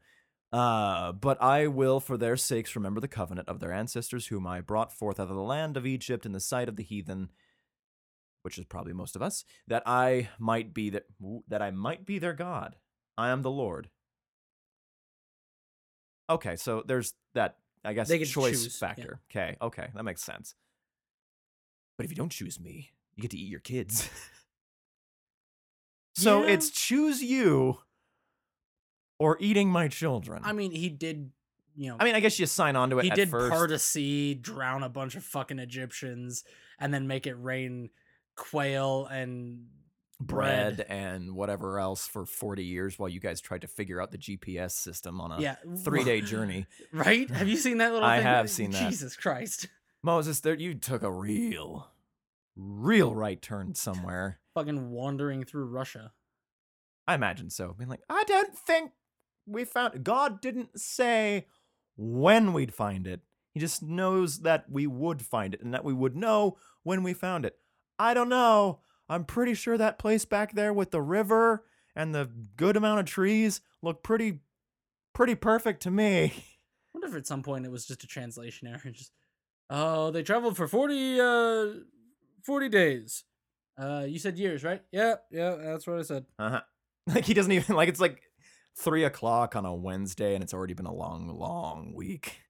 Uh, but I will, for their sakes, remember the covenant of their ancestors, whom I brought forth out of the land of Egypt in the sight of the heathen, which is probably most of us, that I might be that that I might be their God. I am the Lord. Okay, so there's that I guess choice choose, yeah. factor. Okay, okay, that makes sense. But if you don't choose me, you get to eat your kids. *laughs* so Yeah. it's choose you or eating my children. I mean, he did. You know, I mean, I guess you sign on to it he did first. part a sea, drown a bunch of fucking Egyptians, and then make it rain quail and bread, bread. and whatever else for 40 years while you guys tried to figure out the GPS system on a yeah, three day *laughs* journey. Right? Have you seen that little? I thing? have seen that. Jesus Christ! Moses, there you took a real, real right turn somewhere. Fucking wandering through Russia. I imagine so. Being like, I don't think we found God didn't say when we'd find it. He just knows that we would find it and that we would know when we found it. I don't know. I'm pretty sure that place back there with the river and the good amount of trees look pretty pretty perfect to me. I *laughs* wonder if at some point it was just a translation error. *laughs* Just oh, they traveled for 40 uh 40 days. Uh you said years, right? Yeah, yeah, that's what I said. Uh-huh. *laughs* Like he doesn't even like it's like three o'clock on a Wednesday and it's already been a long, long week.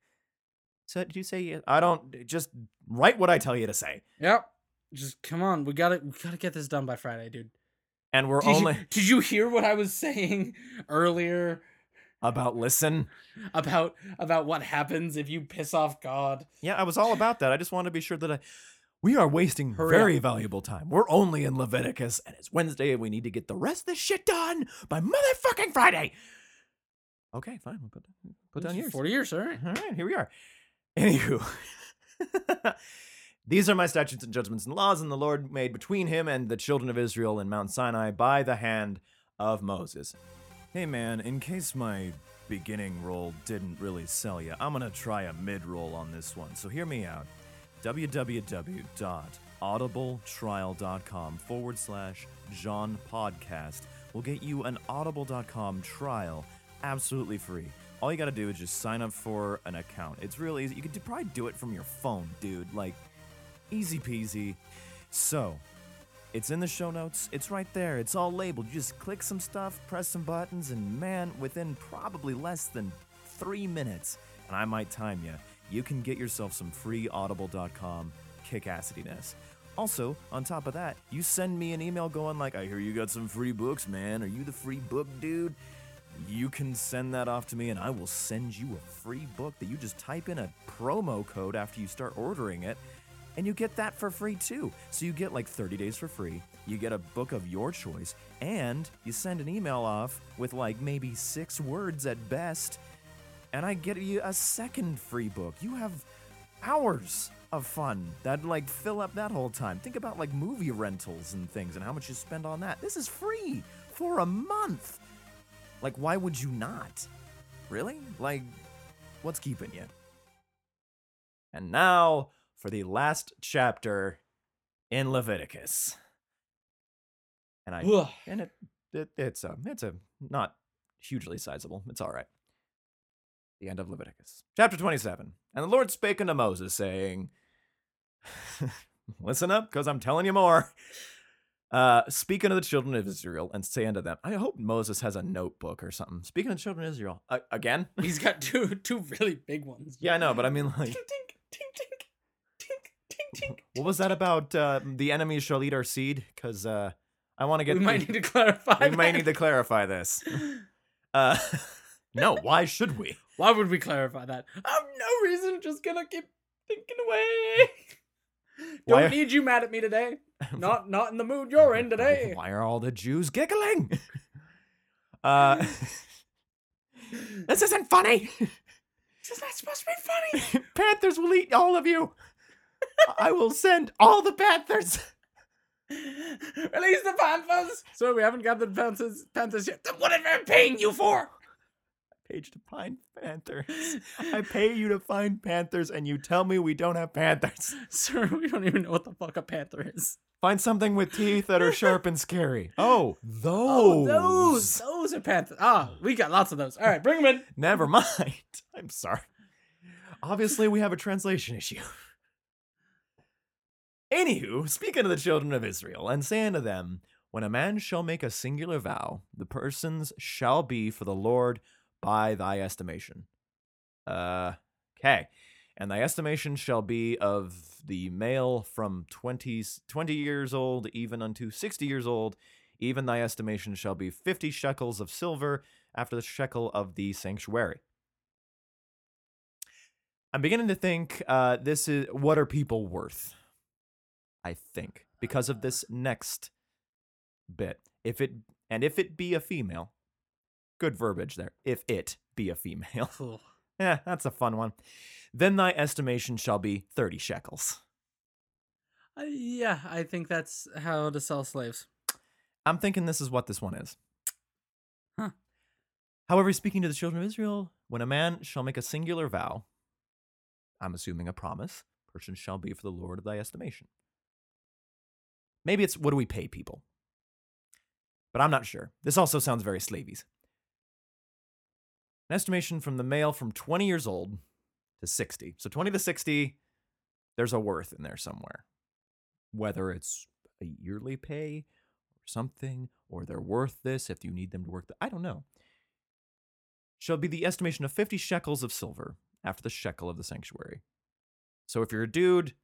So did you say I don't just write what I tell you to say. Yep. Just come on, we gotta we gotta get this done by Friday, dude. And we're Did, only you, did you hear what I was saying earlier about listen. about about what happens if you piss off God? Yeah, I was all about that. I just want to be sure that I we are wasting Hurry very valuable time. We're only in Leviticus and it's Wednesday and we need to get the rest of this shit done by motherfucking Friday. Okay, fine. We'll put, put down yours. Forty years, all right. All right, here we are. Anywho, *laughs* these are my statutes and judgments and laws, and the Lord made between him and the children of Israel in Mount Sinai by the hand of Moses. Hey man, in case my beginning roll didn't really sell you, I'm gonna try a mid roll on this one. So hear me out. www.audibletrial.com forward slash John Podcast will get you an audible.com trial absolutely free. All you gotta do is just sign up for an account. It's real easy. You could probably do it from your phone, dude. Like, easy peasy. So, it's in the show notes. It's right there. It's all labeled. You just click some stuff, press some buttons, and man, within probably less than three minutes, and I might time you, you can get yourself some free audible.com kick-assidiness. Also, on top of that, you send me an email going like, I hear you got some free books, man. Are you the free book dude? You can send that off to me and I will send you a free book that you just type in a promo code after you start ordering it and you get that for free too. So you get like 30 days for free. You get a book of your choice and you send an email off with like maybe 6 words at best and I get you a second free book. You have hours of fun that like fill up that whole time. Think about like movie rentals and things and how much you spend on that. This is free for a month. Like why would you not? Really? Like what's keeping you? And now for the last chapter in Leviticus. And I Ugh. and it, it it's a it's a not hugely sizable. It's all right. The end of Leviticus, chapter twenty-seven. And the Lord spake unto Moses, saying, *laughs* "Listen up, because I'm telling you more." Uh, speak unto the children of Israel, and say unto them. I hope Moses has a notebook or something. Speaking of the children of Israel, uh, again. *laughs* He's got two two really big ones. Yeah, I know, but I mean, like, Tink tink tink tink tink tink tink. what was that about? Uh, the enemies shall eat our seed, because uh, I want to get. We might need to clarify. we might need to clarify this. Uh, *laughs* no, why should we? Why would we clarify that? I have no reason. Just gonna keep thinking away. *laughs* Don't Why- need you mad at me today. *laughs* Not not in the mood you're in today. *laughs* Why are all the Jews giggling? Uh, this isn't funny. This is not supposed to be funny. Panthers will eat all of you. I will send all the Panthers. Release the Panthers. So we haven't got the Panthers Panthers yet. What am I paying you for? Page to find Panthers. I pay you to find Panthers, and you tell me we don't have Panthers. *laughs* Sir, we don't even know what the fuck a panther is. Find something with teeth that are sharp and scary. *laughs* Oh, those. Oh, those, those are panthers. Ah, we got lots of those. All right, bring them in. Never mind. *laughs* I'm sorry. Obviously, we have a translation issue. Anywho, speak unto the children of Israel, and say unto them, When a man shall make a singular vow, the persons shall be for the Lord by thy estimation. Uh, okay. And thy estimation shall be of the male from 20, 20 years old even unto 60 years old. Even thy estimation shall be 50 shekels of silver after the shekel of the sanctuary. I'm beginning to think uh, this is what are people worth? I think because of this next bit. If it and if it be a female, good verbiage there. If it be a female, *laughs* Cool. *laughs* yeah, that's a fun one. Then thy estimation shall be thirty shekels. Uh, yeah, I think that's how to sell slaves. I'm thinking this is what this one is. However, speaking to the children of Israel, when a man shall make a singular vow, I'm assuming a promise, person shall be for the Lord of thy estimation. Maybe it's what do we pay people? But I'm not sure. This also sounds very slavies. An estimation from the male from 20 years old to 60. So 20 to 60, there's a worth in there somewhere. Whether it's a yearly pay or something, or they're worth this if you need them to work. The, I don't know. Shall be the estimation of 50 shekels of silver after the shekel of the sanctuary. So if you're a dude,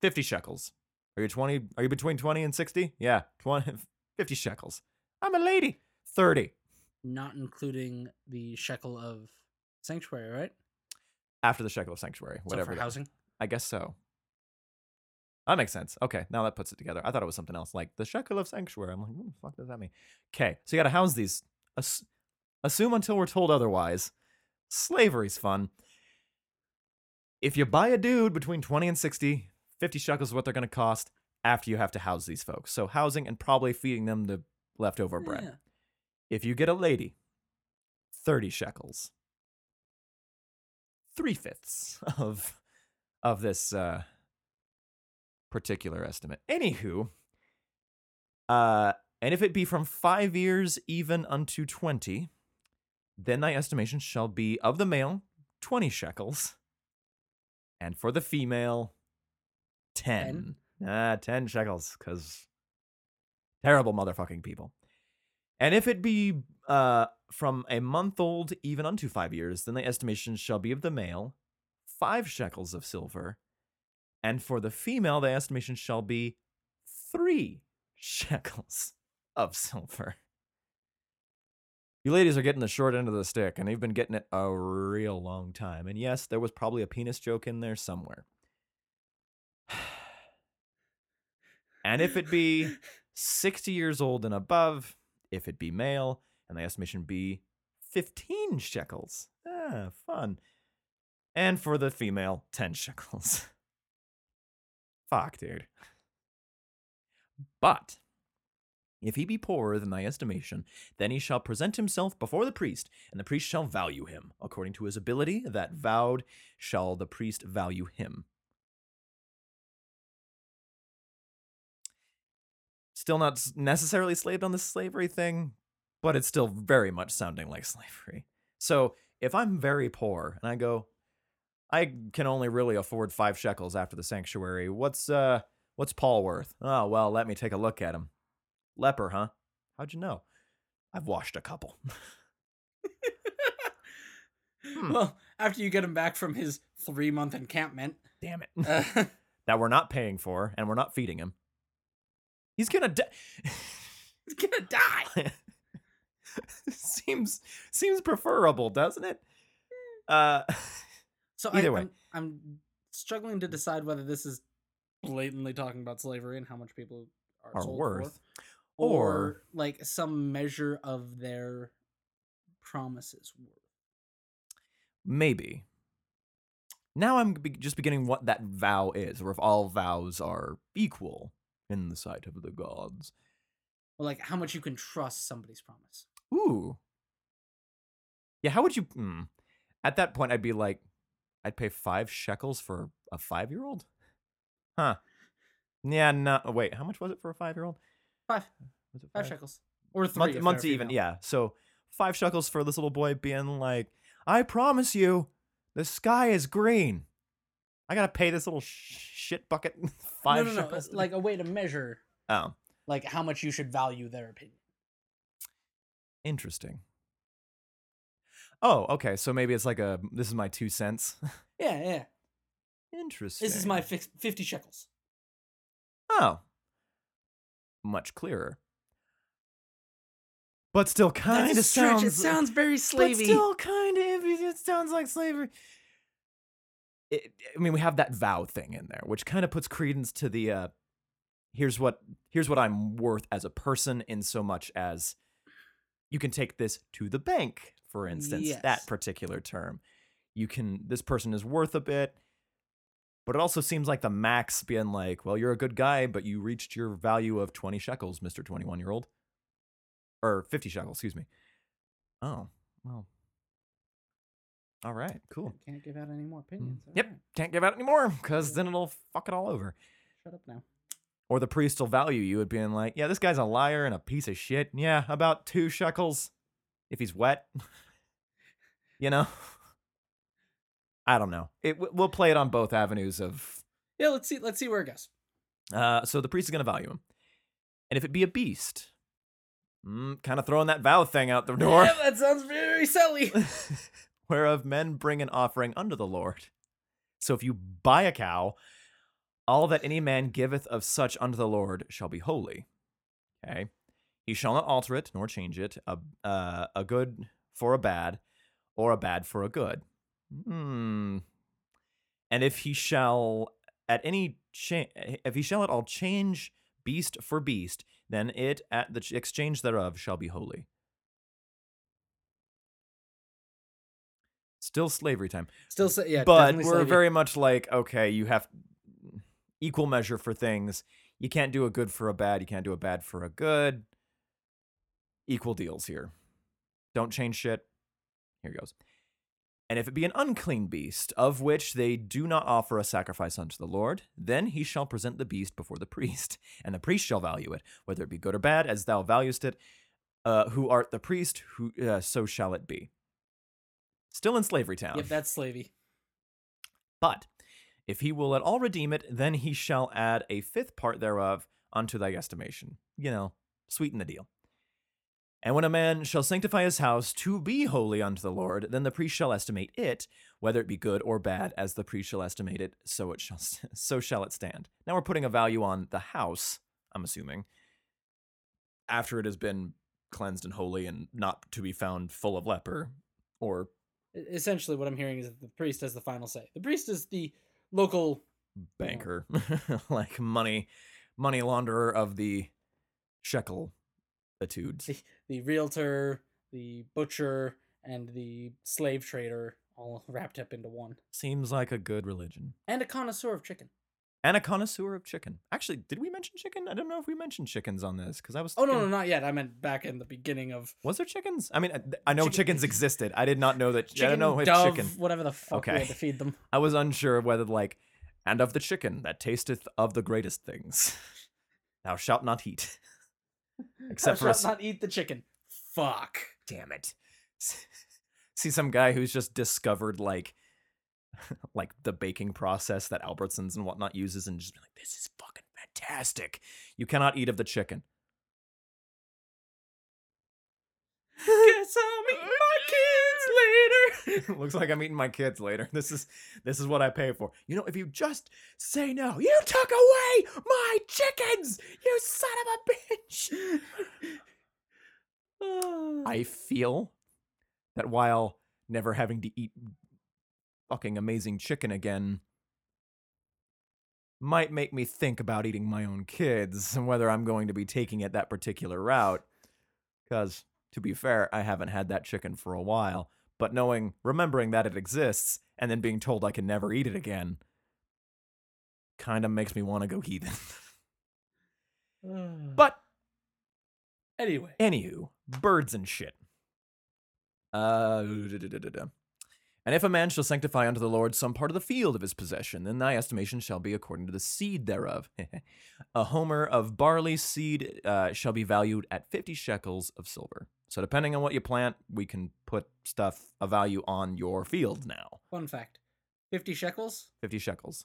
50 shekels. Are you 20? Are you between 20 and 60? Yeah, 20, *laughs* 50 shekels. I'm a lady. 30 Not including the shekel of sanctuary, right? after the shekel of sanctuary, So whatever. for housing. I guess so. That makes sense. Okay, now that puts it together. I thought it was something else, like the shekel of sanctuary. I'm like, what the fuck does that mean? Okay, so you got to house these. Ass- assume until we're told otherwise. Slavery's fun. If you buy a dude between 20 and 60, 50 shekels is what they're going to cost after you have to house these folks. So housing and probably feeding them the leftover bread. Yeah. If you get a lady, 30 shekels. Three fifths *laughs* of of this uh particular estimate. Anywho, uh, and if it be from five years even unto twenty, then thy estimation shall be of the male twenty shekels, and for the female ten. Ah, ten shekels, because terrible motherfucking people. And if it be uh, from a month old even unto five years, then the estimation shall be of the male five shekels of silver, and for the female the estimation shall be three shekels of silver. You ladies are getting the short end of the stick, and you've been getting it a real long time. And yes, there was probably a penis joke in there somewhere. *sighs* and if it be 60 years old and above, if it be male, and the estimation be 15 shekels. Ah, fun. And for the female, 10 shekels. *laughs* Fuck, dude. But if he be poorer than thy estimation, then he shall present himself before the priest, and the priest shall value him. According to his ability, that vowed shall the priest value him. Still not necessarily slaved on the slavery thing, but it's still very much sounding like *laughs* slavery. So if I'm very poor and I go, I can only really afford five shekels after the sanctuary. What's uh what's Paul worth? Oh well, let me take a look at him. Leper, huh? How'd you know? I've washed a couple. *laughs* Hmm. Well, after you get him back from his three month encampment, Damn it. uh, *laughs* that we're not paying for and we're not feeding him. *laughs* He's gonna die. he's gonna die. seems seems preferable, doesn't it? Uh *laughs* So Either I, way. I'm, I'm struggling to decide whether this is blatantly talking about slavery and how much people are, Are worth, or, or- like some measure of their promises worth. maybe. Now I'm be- just beginning what that vow is, or if all vows are equal in the sight of the gods. Or like how much you can trust somebody's promise. Ooh. Yeah, how would you? Hmm. At that point, I'd be like, I'd pay five shekels for a five year old? Huh. Yeah, no. Wait, how much was it for a five year old? Five, Was it five shekels, or three. Month, months even, yeah. So five shekels for this little boy being like, I promise you, the sky is green. I gotta pay this little shit bucket *laughs* five no, no, no, like a way to measure oh, like how much you should value their opinion. interesting. Oh, okay. So maybe it's like a this is my two cents. *laughs* Yeah, yeah. interesting. This is my fifty shekels. Oh. Much clearer. But still kind of sounds It sounds very But still kind of it sounds like slavery. It, I mean, we have that vow thing in there, which kind of puts credence to the uh here's what here's what I'm worth as a person in so much as you can take this to the bank, for instance, Yes. that particular term. You can this person is worth a bit, but it also seems like the max being like, well, you're a good guy, but you reached your value of 20 shekels, Mr. 21 year old. Or 50 shekels, excuse me. Oh, Well. All right, cool. Can't give out any more opinions. Mm. Yep, Alright, can't give out any more because then it'll fuck it all over. Shut up now. Or the priest will value you at being like, yeah, this guy's a liar and a piece of shit. Yeah, about two shekels if he's wet. *laughs* you know? I don't know. It, we'll play it on both avenues of. Yeah, let's see. Let's see where it goes. Uh, so the priest is going to value him. And if it be a beast, mm, kind of throwing that vow thing out the *laughs* door. Yeah, that sounds very silly. *laughs* whereof men bring an offering unto the Lord. So if you buy a cow, all that any man giveth of such unto the Lord shall be holy. Okay. He shall not alter it nor change it, a, uh, a good for a bad, or a bad for a good. Hmm. And if he shall at any cha- if he shall at all change beast for beast, then it at the exchange thereof shall be holy. Still slavery time. Still, say, yeah, but we're slavery. very much like okay you have equal measure for things. You can't do a good for a bad you can't do a bad for a good. Equal deals here. Don't change shit. Here he goes. And if it be an unclean beast of which they do not offer a sacrifice unto the lord then he shall present the beast before the *laughs* priest and the priest shall value it whether it be good or bad as thou valuest it. Uh, who art the priest who uh, so shall it be still in slavery town Yep, that's slavey. but if he will at all redeem it, then he shall add a fifth part thereof unto thy estimation. You know, sweeten the deal. And when a man shall sanctify his house to be holy unto the Lord, then the priest shall estimate it, whether it be good or bad, as the priest shall estimate it, so it shall *laughs* so shall it stand. Now we're putting a value on the house, I'm assuming, after it has been cleansed and holy and not to be found full of leper, or Essentially, what I'm hearing is that the priest has the final say. The priest is the local. banker, *laughs* like money, money launderer of the shekel etudes. the, the realtor, the butcher, and the slave trader all *laughs* wrapped up into one. Seems like a good religion. And a connoisseur of chicken. And a connoisseur of chicken. Actually, did we mention chicken? I don't know if we mentioned chickens on this because I was. Oh no, no, not yet. I meant back in the beginning of Was there chickens? I mean, I, I know Chicken- chickens existed. I did not know that. I chicken, don't know if dove, chicken. whatever the fuck we Okay. had to feed them. *laughs* I was unsure whether like, and of the chicken that tasteth of the greatest things, *laughs* thou shalt not eat. *laughs* Except Thou for a shalt not eat the chicken. Fuck. damn it see some guy who's just discovered like *laughs* like the baking process that albertsons and whatnot uses and just be like this is fucking fantastic. You cannot eat of the chicken. Guess I'll meet my kids later. *laughs* looks like i'm eating my kids later. This is this is what i pay for. You know if you just say no you took away my chickens you son of a bitch! *sighs* I feel that while never having to eat fucking amazing chicken again might make me think about eating my own kids and whether I'm going to be taking it that particular route. Because, to be fair, I haven't had that chicken for a while. But knowing, remembering that it exists, and then being told I can never eat it again, kind of makes me want to go heathen. *sighs* but anyway, Anywho, birds and shit. Uh, da-da-da-da-da. And if a man shall sanctify unto the Lord some part of the field of his possession, then thy estimation shall be according to the seed thereof. *laughs* a homer of barley seed uh, shall be valued at fifty shekels of silver. So depending on what you plant, we can put stuff a value on your field now. fun fact: fifty shekels. Fifty shekels.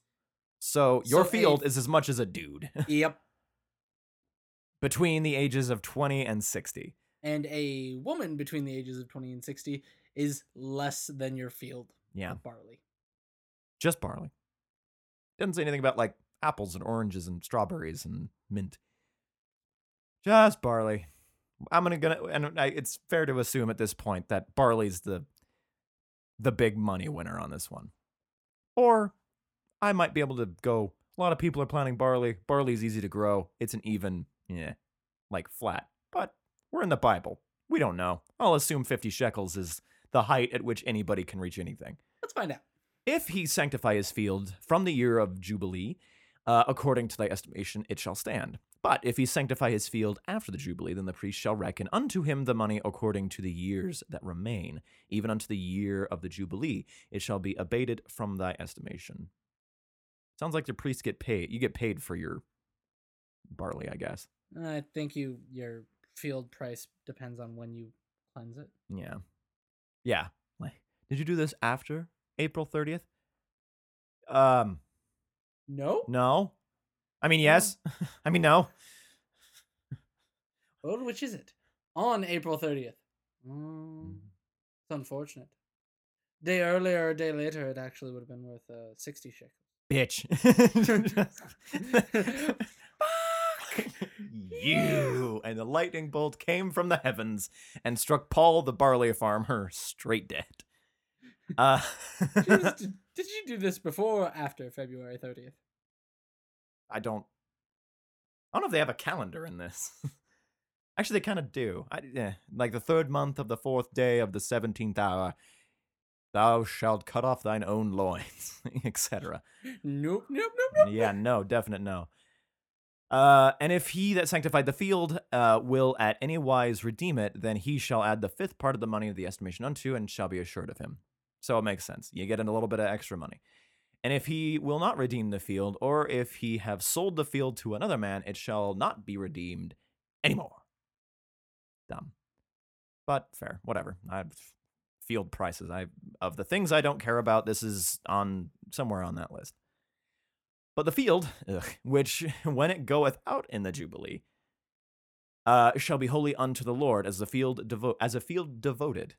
So your So a- field is as much as a dude *laughs* yep. between the ages of twenty and sixty. And a woman between the ages of twenty and sixty is less than your field Yeah. of barley. just barley. Doesn't say anything about like apples and oranges and strawberries and mint. Just barley. I'm gonna gonna and I, it's fair to assume at this point that barley's the the big money winner on this one. Or I might be able to go. A lot of people are planting barley. Barley's easy to grow. It's an even, yeah, like flat. But we're in the Bible. We don't know. I'll assume 50 shekels is the height at which anybody can reach anything Let's find out. if he sanctify his field from the year of jubilee Uh, according to thy estimation, it shall stand. But if he sanctify his field after the Jubilee, then the priest shall reckon unto him the money according to the years that remain, even unto the year of the Jubilee. It shall be abated from thy estimation. Sounds like the priests get paid. You get paid for your barley, I guess. I think you your field price depends on when you cleanse it. Yeah. Yeah. Like, did you do this after April 30th? Um, No. no. I mean, yes. *laughs* I mean, no. Oh, which is it? On April thirtieth. Mm, it's unfortunate. Day earlier or day later, it actually would have been worth uh, sixty shekels. Bitch. *laughs* *laughs* you. And the lightning bolt came from the heavens and struck Paul the barley farmer straight dead. Uh, did, *laughs* did you do this before or after February thirtieth? I don't. I don't know if they have a calendar in this. *laughs* Actually, they kind of do. I, yeah, like the third month of the fourth day of the seventeenth hour, thou shalt cut off thine own loins, *laughs* etc. Nope, nope, nope, nope. yeah, no, definite no. Uh, and if he that sanctified the field uh, will at any wise redeem it, then he shall add the fifth part of the money of the estimation unto, and shall be assured of him. So it makes sense. You get in a little bit of extra money. And if he will not redeem the field, or if he have sold the field to another man, it shall not be redeemed anymore. Dumb. But fair, whatever. I have field prices. I of the things I don't care about, this is on somewhere on that list. But the field, ugh, which *laughs* when it goeth out in the jubilee, uh, shall be holy unto the Lord, as field devo- as a field devoted.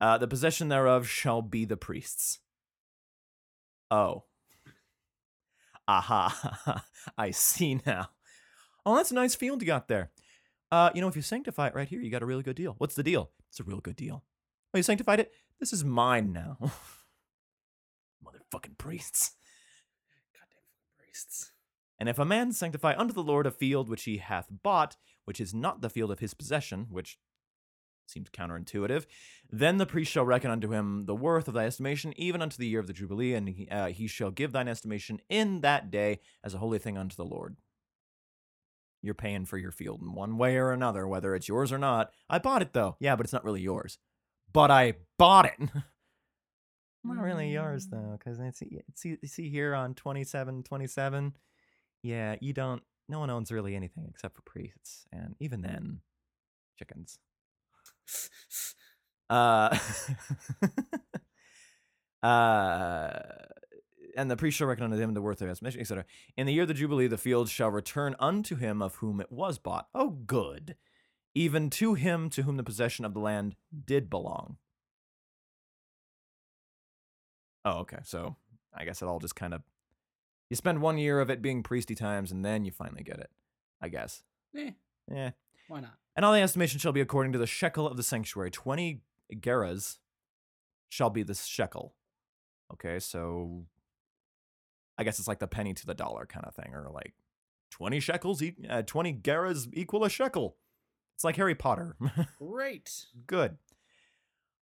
Uh, the possession thereof shall be the priests. Oh. Aha. *laughs* I see now. Oh, that's a nice field you got there. Uh, you know, if you sanctify it right here, you got a really good deal. What's the deal? It's a real good deal. Oh, you sanctified it? This is mine now. *laughs* Motherfucking priests. Priests. And if a man sanctify unto the Lord a field which he hath bought, which is not the field of his possession, which seems counterintuitive, then the priest shall reckon unto him the worth of thy estimation, even unto the year of the Jubilee, and he, uh, he shall give thine estimation in that day as a holy thing unto the Lord. You're paying for your field in one way or another, whether it's yours or not. I bought it though. Yeah, but it's not really yours. But I bought it. *laughs* not really yours though, because it's see, you see here on 27, 27. Yeah, you don't. No one owns really anything except for priests, and even then, chickens. Uh, *laughs* uh, and the priest shall reckon unto him the worth of estimation, etc. In the year of the Jubilee, the field shall return unto him of whom it was bought. Oh, good. Even to him to whom the possession of the land did belong. Oh, okay. So I guess it all just kind of. You spend one year of it being priesty times, and then you finally get it. I guess. Eh, Yeah. why not? And all the estimation shall be according to the shekel of the sanctuary. 20 gerahs shall be the shekel. Okay, so I guess it's like the penny to the dollar kind of thing, or like 20 shekels, e- uh, 20 gerahs equal a shekel. It's like Harry Potter. *laughs* Great. Good.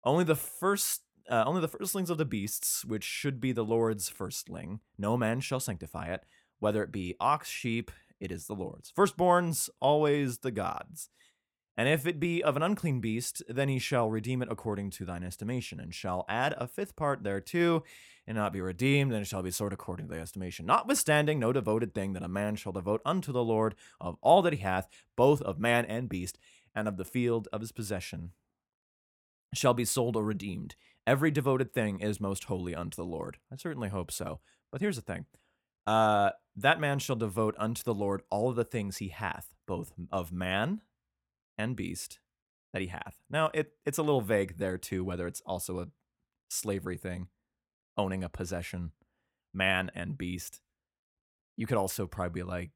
Only the first. Uh, only the firstlings of the beasts, which should be the Lord's firstling, no man shall sanctify it, whether it be ox, sheep, it is the Lord's. Firstborns, always the God's. And if it be of an unclean beast, then he shall redeem it according to thine estimation, and shall add a fifth part thereto, and not be redeemed, and it shall be sold according to thy estimation. Notwithstanding, no devoted thing that a man shall devote unto the Lord of all that he hath, both of man and beast, and of the field of his possession, shall be sold or redeemed. Every devoted thing is most holy unto the Lord. I certainly hope so. But here's the thing. Uh, that man shall devote unto the Lord all of the things he hath, both of man and beast that he hath. Now, it, it's a little vague there too, whether it's also a slavery thing, owning a possession, man and beast. You could also probably be like,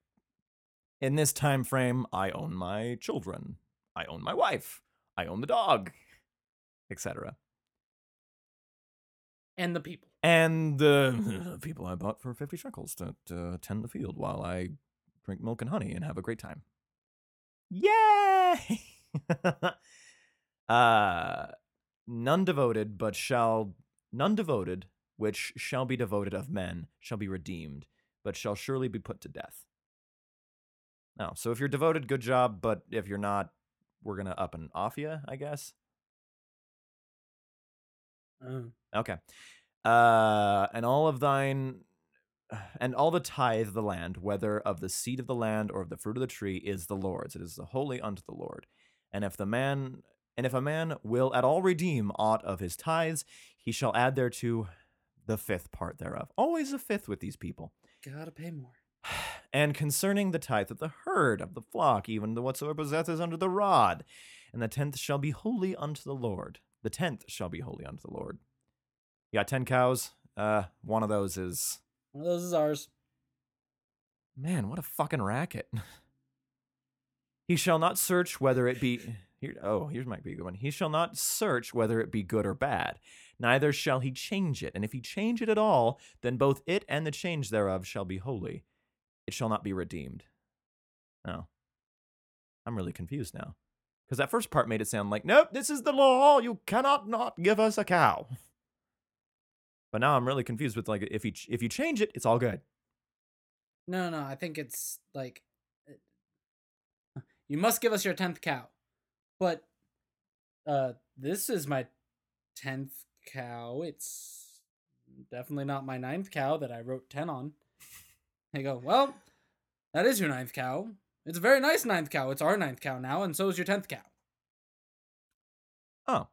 in this time frame, I own my children, I own my wife, I own the dog, etc. And the people. And the *laughs* people I bought for 50 shekels to, to tend the field while I drink milk and honey and have a great time. Yay! *laughs* uh, none devoted, but shall, none devoted, which shall be devoted of men shall be redeemed, but shall surely be put to death. Now, so if you're devoted, good job, but if you're not, we're gonna up and off you, I guess. Oh. Okay. Uh, and all of thine, *sighs* and all the tithe of the land, whether of the seed of the land or of the fruit of the tree, is the Lord's. It is the holy unto the Lord. And if the man, and if a man will at all redeem aught of his tithes, he shall add thereto the fifth part thereof. Always a fifth with these people. Gotta pay more. *sighs* And concerning the tithe of the herd of the flock, even the whatsoever possesseth under the rod, and the tenth shall be holy unto the Lord. The tenth shall be holy unto the Lord. You got ten cows. Uh, one of those is One of those is ours. man. What a fucking racket. *laughs* He shall not search whether it be here. Oh, here's might be a good one. He shall not search whether it be good or bad. Neither shall he change it. And if he change it at all, then both it and the change thereof shall be holy. It shall not be redeemed. Oh, I'm really confused now. Because that first part made it sound like, nope, this is the law. You cannot not give us a cow. But now I'm really confused with like if you if you change it, it's all good. No, no, I think it's like uh, you must give us your tenth cow, but uh, this is my tenth cow. It's definitely not my ninth cow that I wrote ten on. They go, well, that is your ninth cow. It's a very nice ninth cow. It's our ninth cow now, and so is your tenth cow. Oh.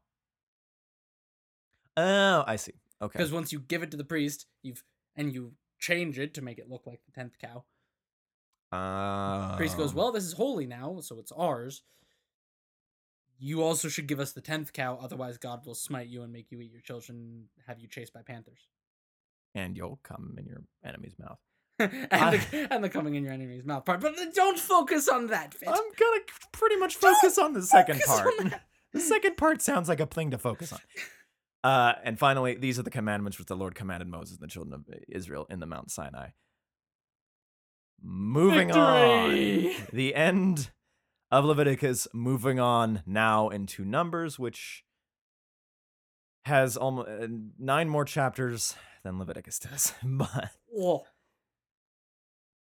Oh, I see. Okay. Because once you give it to the priest, you've and you change it to make it look like the tenth cow. Uh, priest goes, Well, this is holy now, so it's ours. You also should give us the tenth cow, otherwise God will smite you and make you eat your children, have you chased by panthers. and you'll come in your enemy's mouth. *laughs* and, I- the, *laughs* and the coming in your enemy's mouth part. But don't focus on that. I'm gonna pretty much Don't focus on the second part. *laughs* the second part sounds like a thing to focus on. Uh, and finally, these are the commandments which the Lord commanded Moses and the children of Israel in the Mount Sinai. Moving Victory! on, the end of Leviticus. Moving on now into Numbers, which has almost nine more chapters than Leviticus does. But Whoa.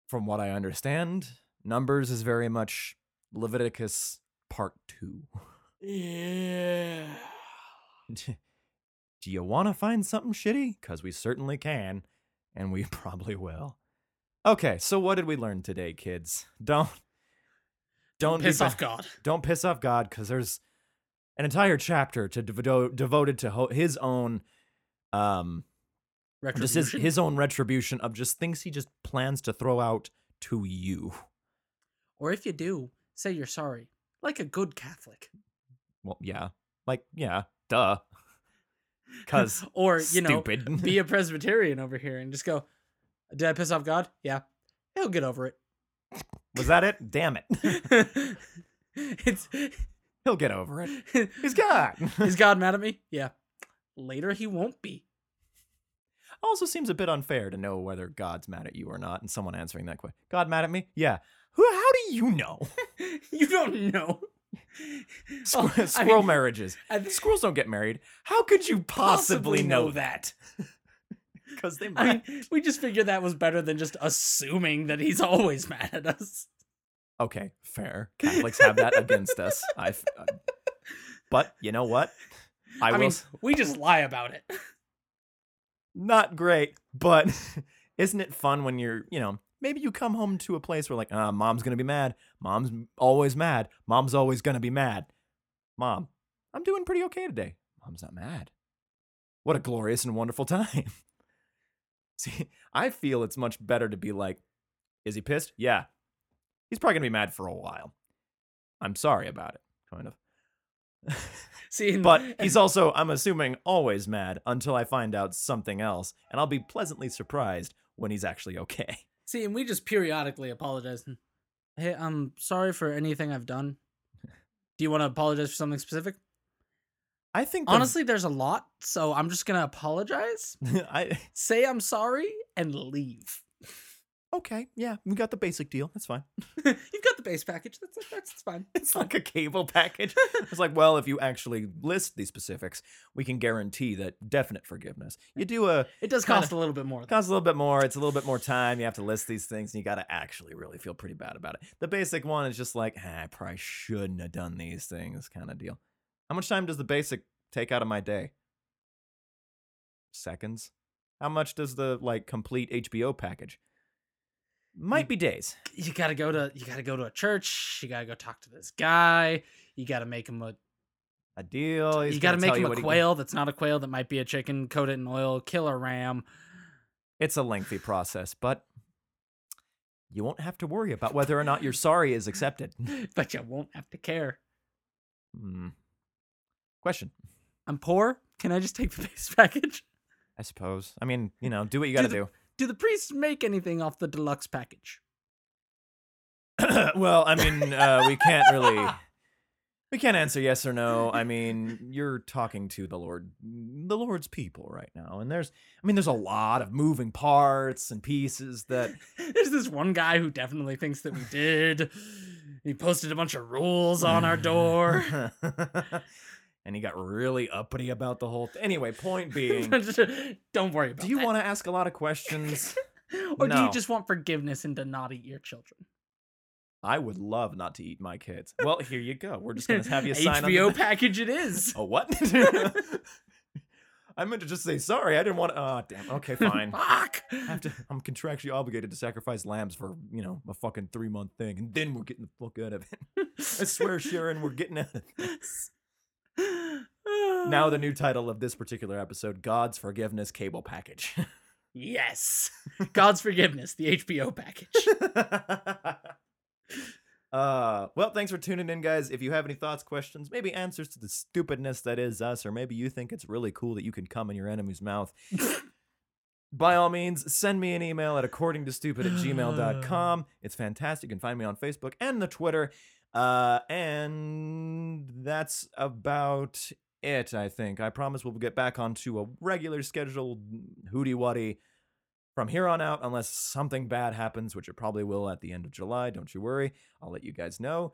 From what I understand, Numbers is very much Leviticus Part Two. Yeah. *laughs* Do you want to find something shitty? Because we certainly can, and we *laughs* probably will. Okay, so what did we learn today, kids? Don't don't be piss ba- off God. Don't piss off God, because there's an entire chapter to devo- devoted to ho- his own, um, just his his own retribution of just things he just plans to throw out to you. Or if you do, say you're sorry, like a good Catholic. Well, yeah, like yeah, duh. *laughs* Because or you know, stupid. *laughs* be a Presbyterian over here and just go, "Did I piss off God? Yeah, he'll get over it. Was that it? Damn it. it." *laughs* it's He'll get over it. He's God. is God mad at me? Yeah. Later he won't be. Also seems a bit unfair to know whether God's mad at you or not, and someone answering that question. God mad at me? Yeah. Who? How do you know? *laughs* you don't know. *laughs* Squirrel, Oh, I mean, marriages. I th- Squirrels don't get married. How could you possibly, Possibly know that? *laughs* Because they I might. mean, we just figured that was better than just assuming that he's always mad at us. okay, fair. Catholics have that against us. I've. uh, but you know what? I, I, will. mean, we just lie about it. Not great, but *laughs* isn't it fun when you're, you know, maybe you come home to a place where like, ah, mom's gonna be mad. Mom's always mad. Mom's always gonna be mad. Mom, I'm doing pretty okay today. Mom's not mad. What a glorious and wonderful *laughs* time. See, I feel it's much better to be like, is he pissed? Yeah. He's probably gonna be mad for a while. I'm sorry about it, kind of. *laughs* See, and- But he's *laughs* also, I'm assuming, always mad until I find out something else, and I'll be pleasantly surprised when he's actually okay. *laughs* See, and we just periodically apologize. Hey, I'm sorry for anything I've done. Do you want to apologize for something specific? I think the- Honestly, there's a lot, so I'm just gonna apologize, *laughs* I say I'm sorry, and leave. Okay, yeah, we got the basic deal. That's fine. *laughs* You've got the base package. That's that's, that's fine. *laughs* It's like a cable package. It's like, well, if you actually list these specifics, we can guarantee that definite forgiveness. You do a It does kinda- cost a little bit more. though. costs a little bit more. It's a little bit more time. You have to list these things, and you got to actually really feel pretty bad about it. The basic one is just like, "Ah, I probably shouldn't have done these things, kind of deal. How much time does the basic take out of my day? Seconds. How much does the like complete HBO package? Might be days. You gotta go to you gotta go to a church. You gotta go talk to this guy. You gotta make him a A deal. he's you gotta make him a quail that's not a quail that might be a chicken. Coat it in oil. Kill a ram. It's a lengthy process, but you won't have to worry about whether or not your sorry is accepted. *laughs* but you won't have to care. Hmm. Question. I'm poor. Can I just take the base *laughs* package? I suppose. I mean, you know, do what you got to the- do. Do the priests make anything off the deluxe package? *coughs* well, I mean, uh, we can't really. *laughs* We can't answer yes or no. I mean, you're talking to the Lord, the Lord's people right now, and there's, I mean, there's a lot of moving parts and pieces that. *laughs* There's this one guy who definitely thinks that we did. He posted a bunch of rules on our *laughs* door. And he got really uppity about the whole. Th- anyway, point being, *laughs* Don't worry about do you want to ask a lot of questions? *laughs* or do you just want forgiveness and to not eat your children? I would love not to eat my kids. Well, here you go. We're just gonna have you *laughs* sign. HBO the- package it is. Oh what? I meant to just say sorry. I didn't want. to... Oh damn. Okay, fine. Fuck. I have to. I'm contractually obligated to sacrifice lambs for you know a fucking three month thing, and then we're getting the fuck out of it. I swear, Sharon, we're getting out of this. *laughs* Now the new title of this particular episode: God's Forgiveness Cable Package. Yes. *laughs* God's forgiveness, the HBO package. *laughs* uh well thanks for tuning in guys if you have any thoughts questions maybe answers to the stupidness that is us or maybe you think it's really cool that you can come in your enemy's mouth by all means send me an email at according to stupid at gmail.com *sighs* it's fantastic you can find me on facebook and the twitter uh and that's about it i think i promise we'll get back onto a regular scheduled hooty waddy from here on out, unless something bad happens, which it probably will at the end of July, don't you worry. I'll let you guys know.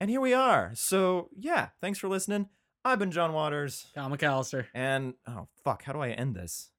And here we are. So, yeah, thanks for listening. I've been John Waters. Kyle McAllister. And, oh, fuck, how do I end this?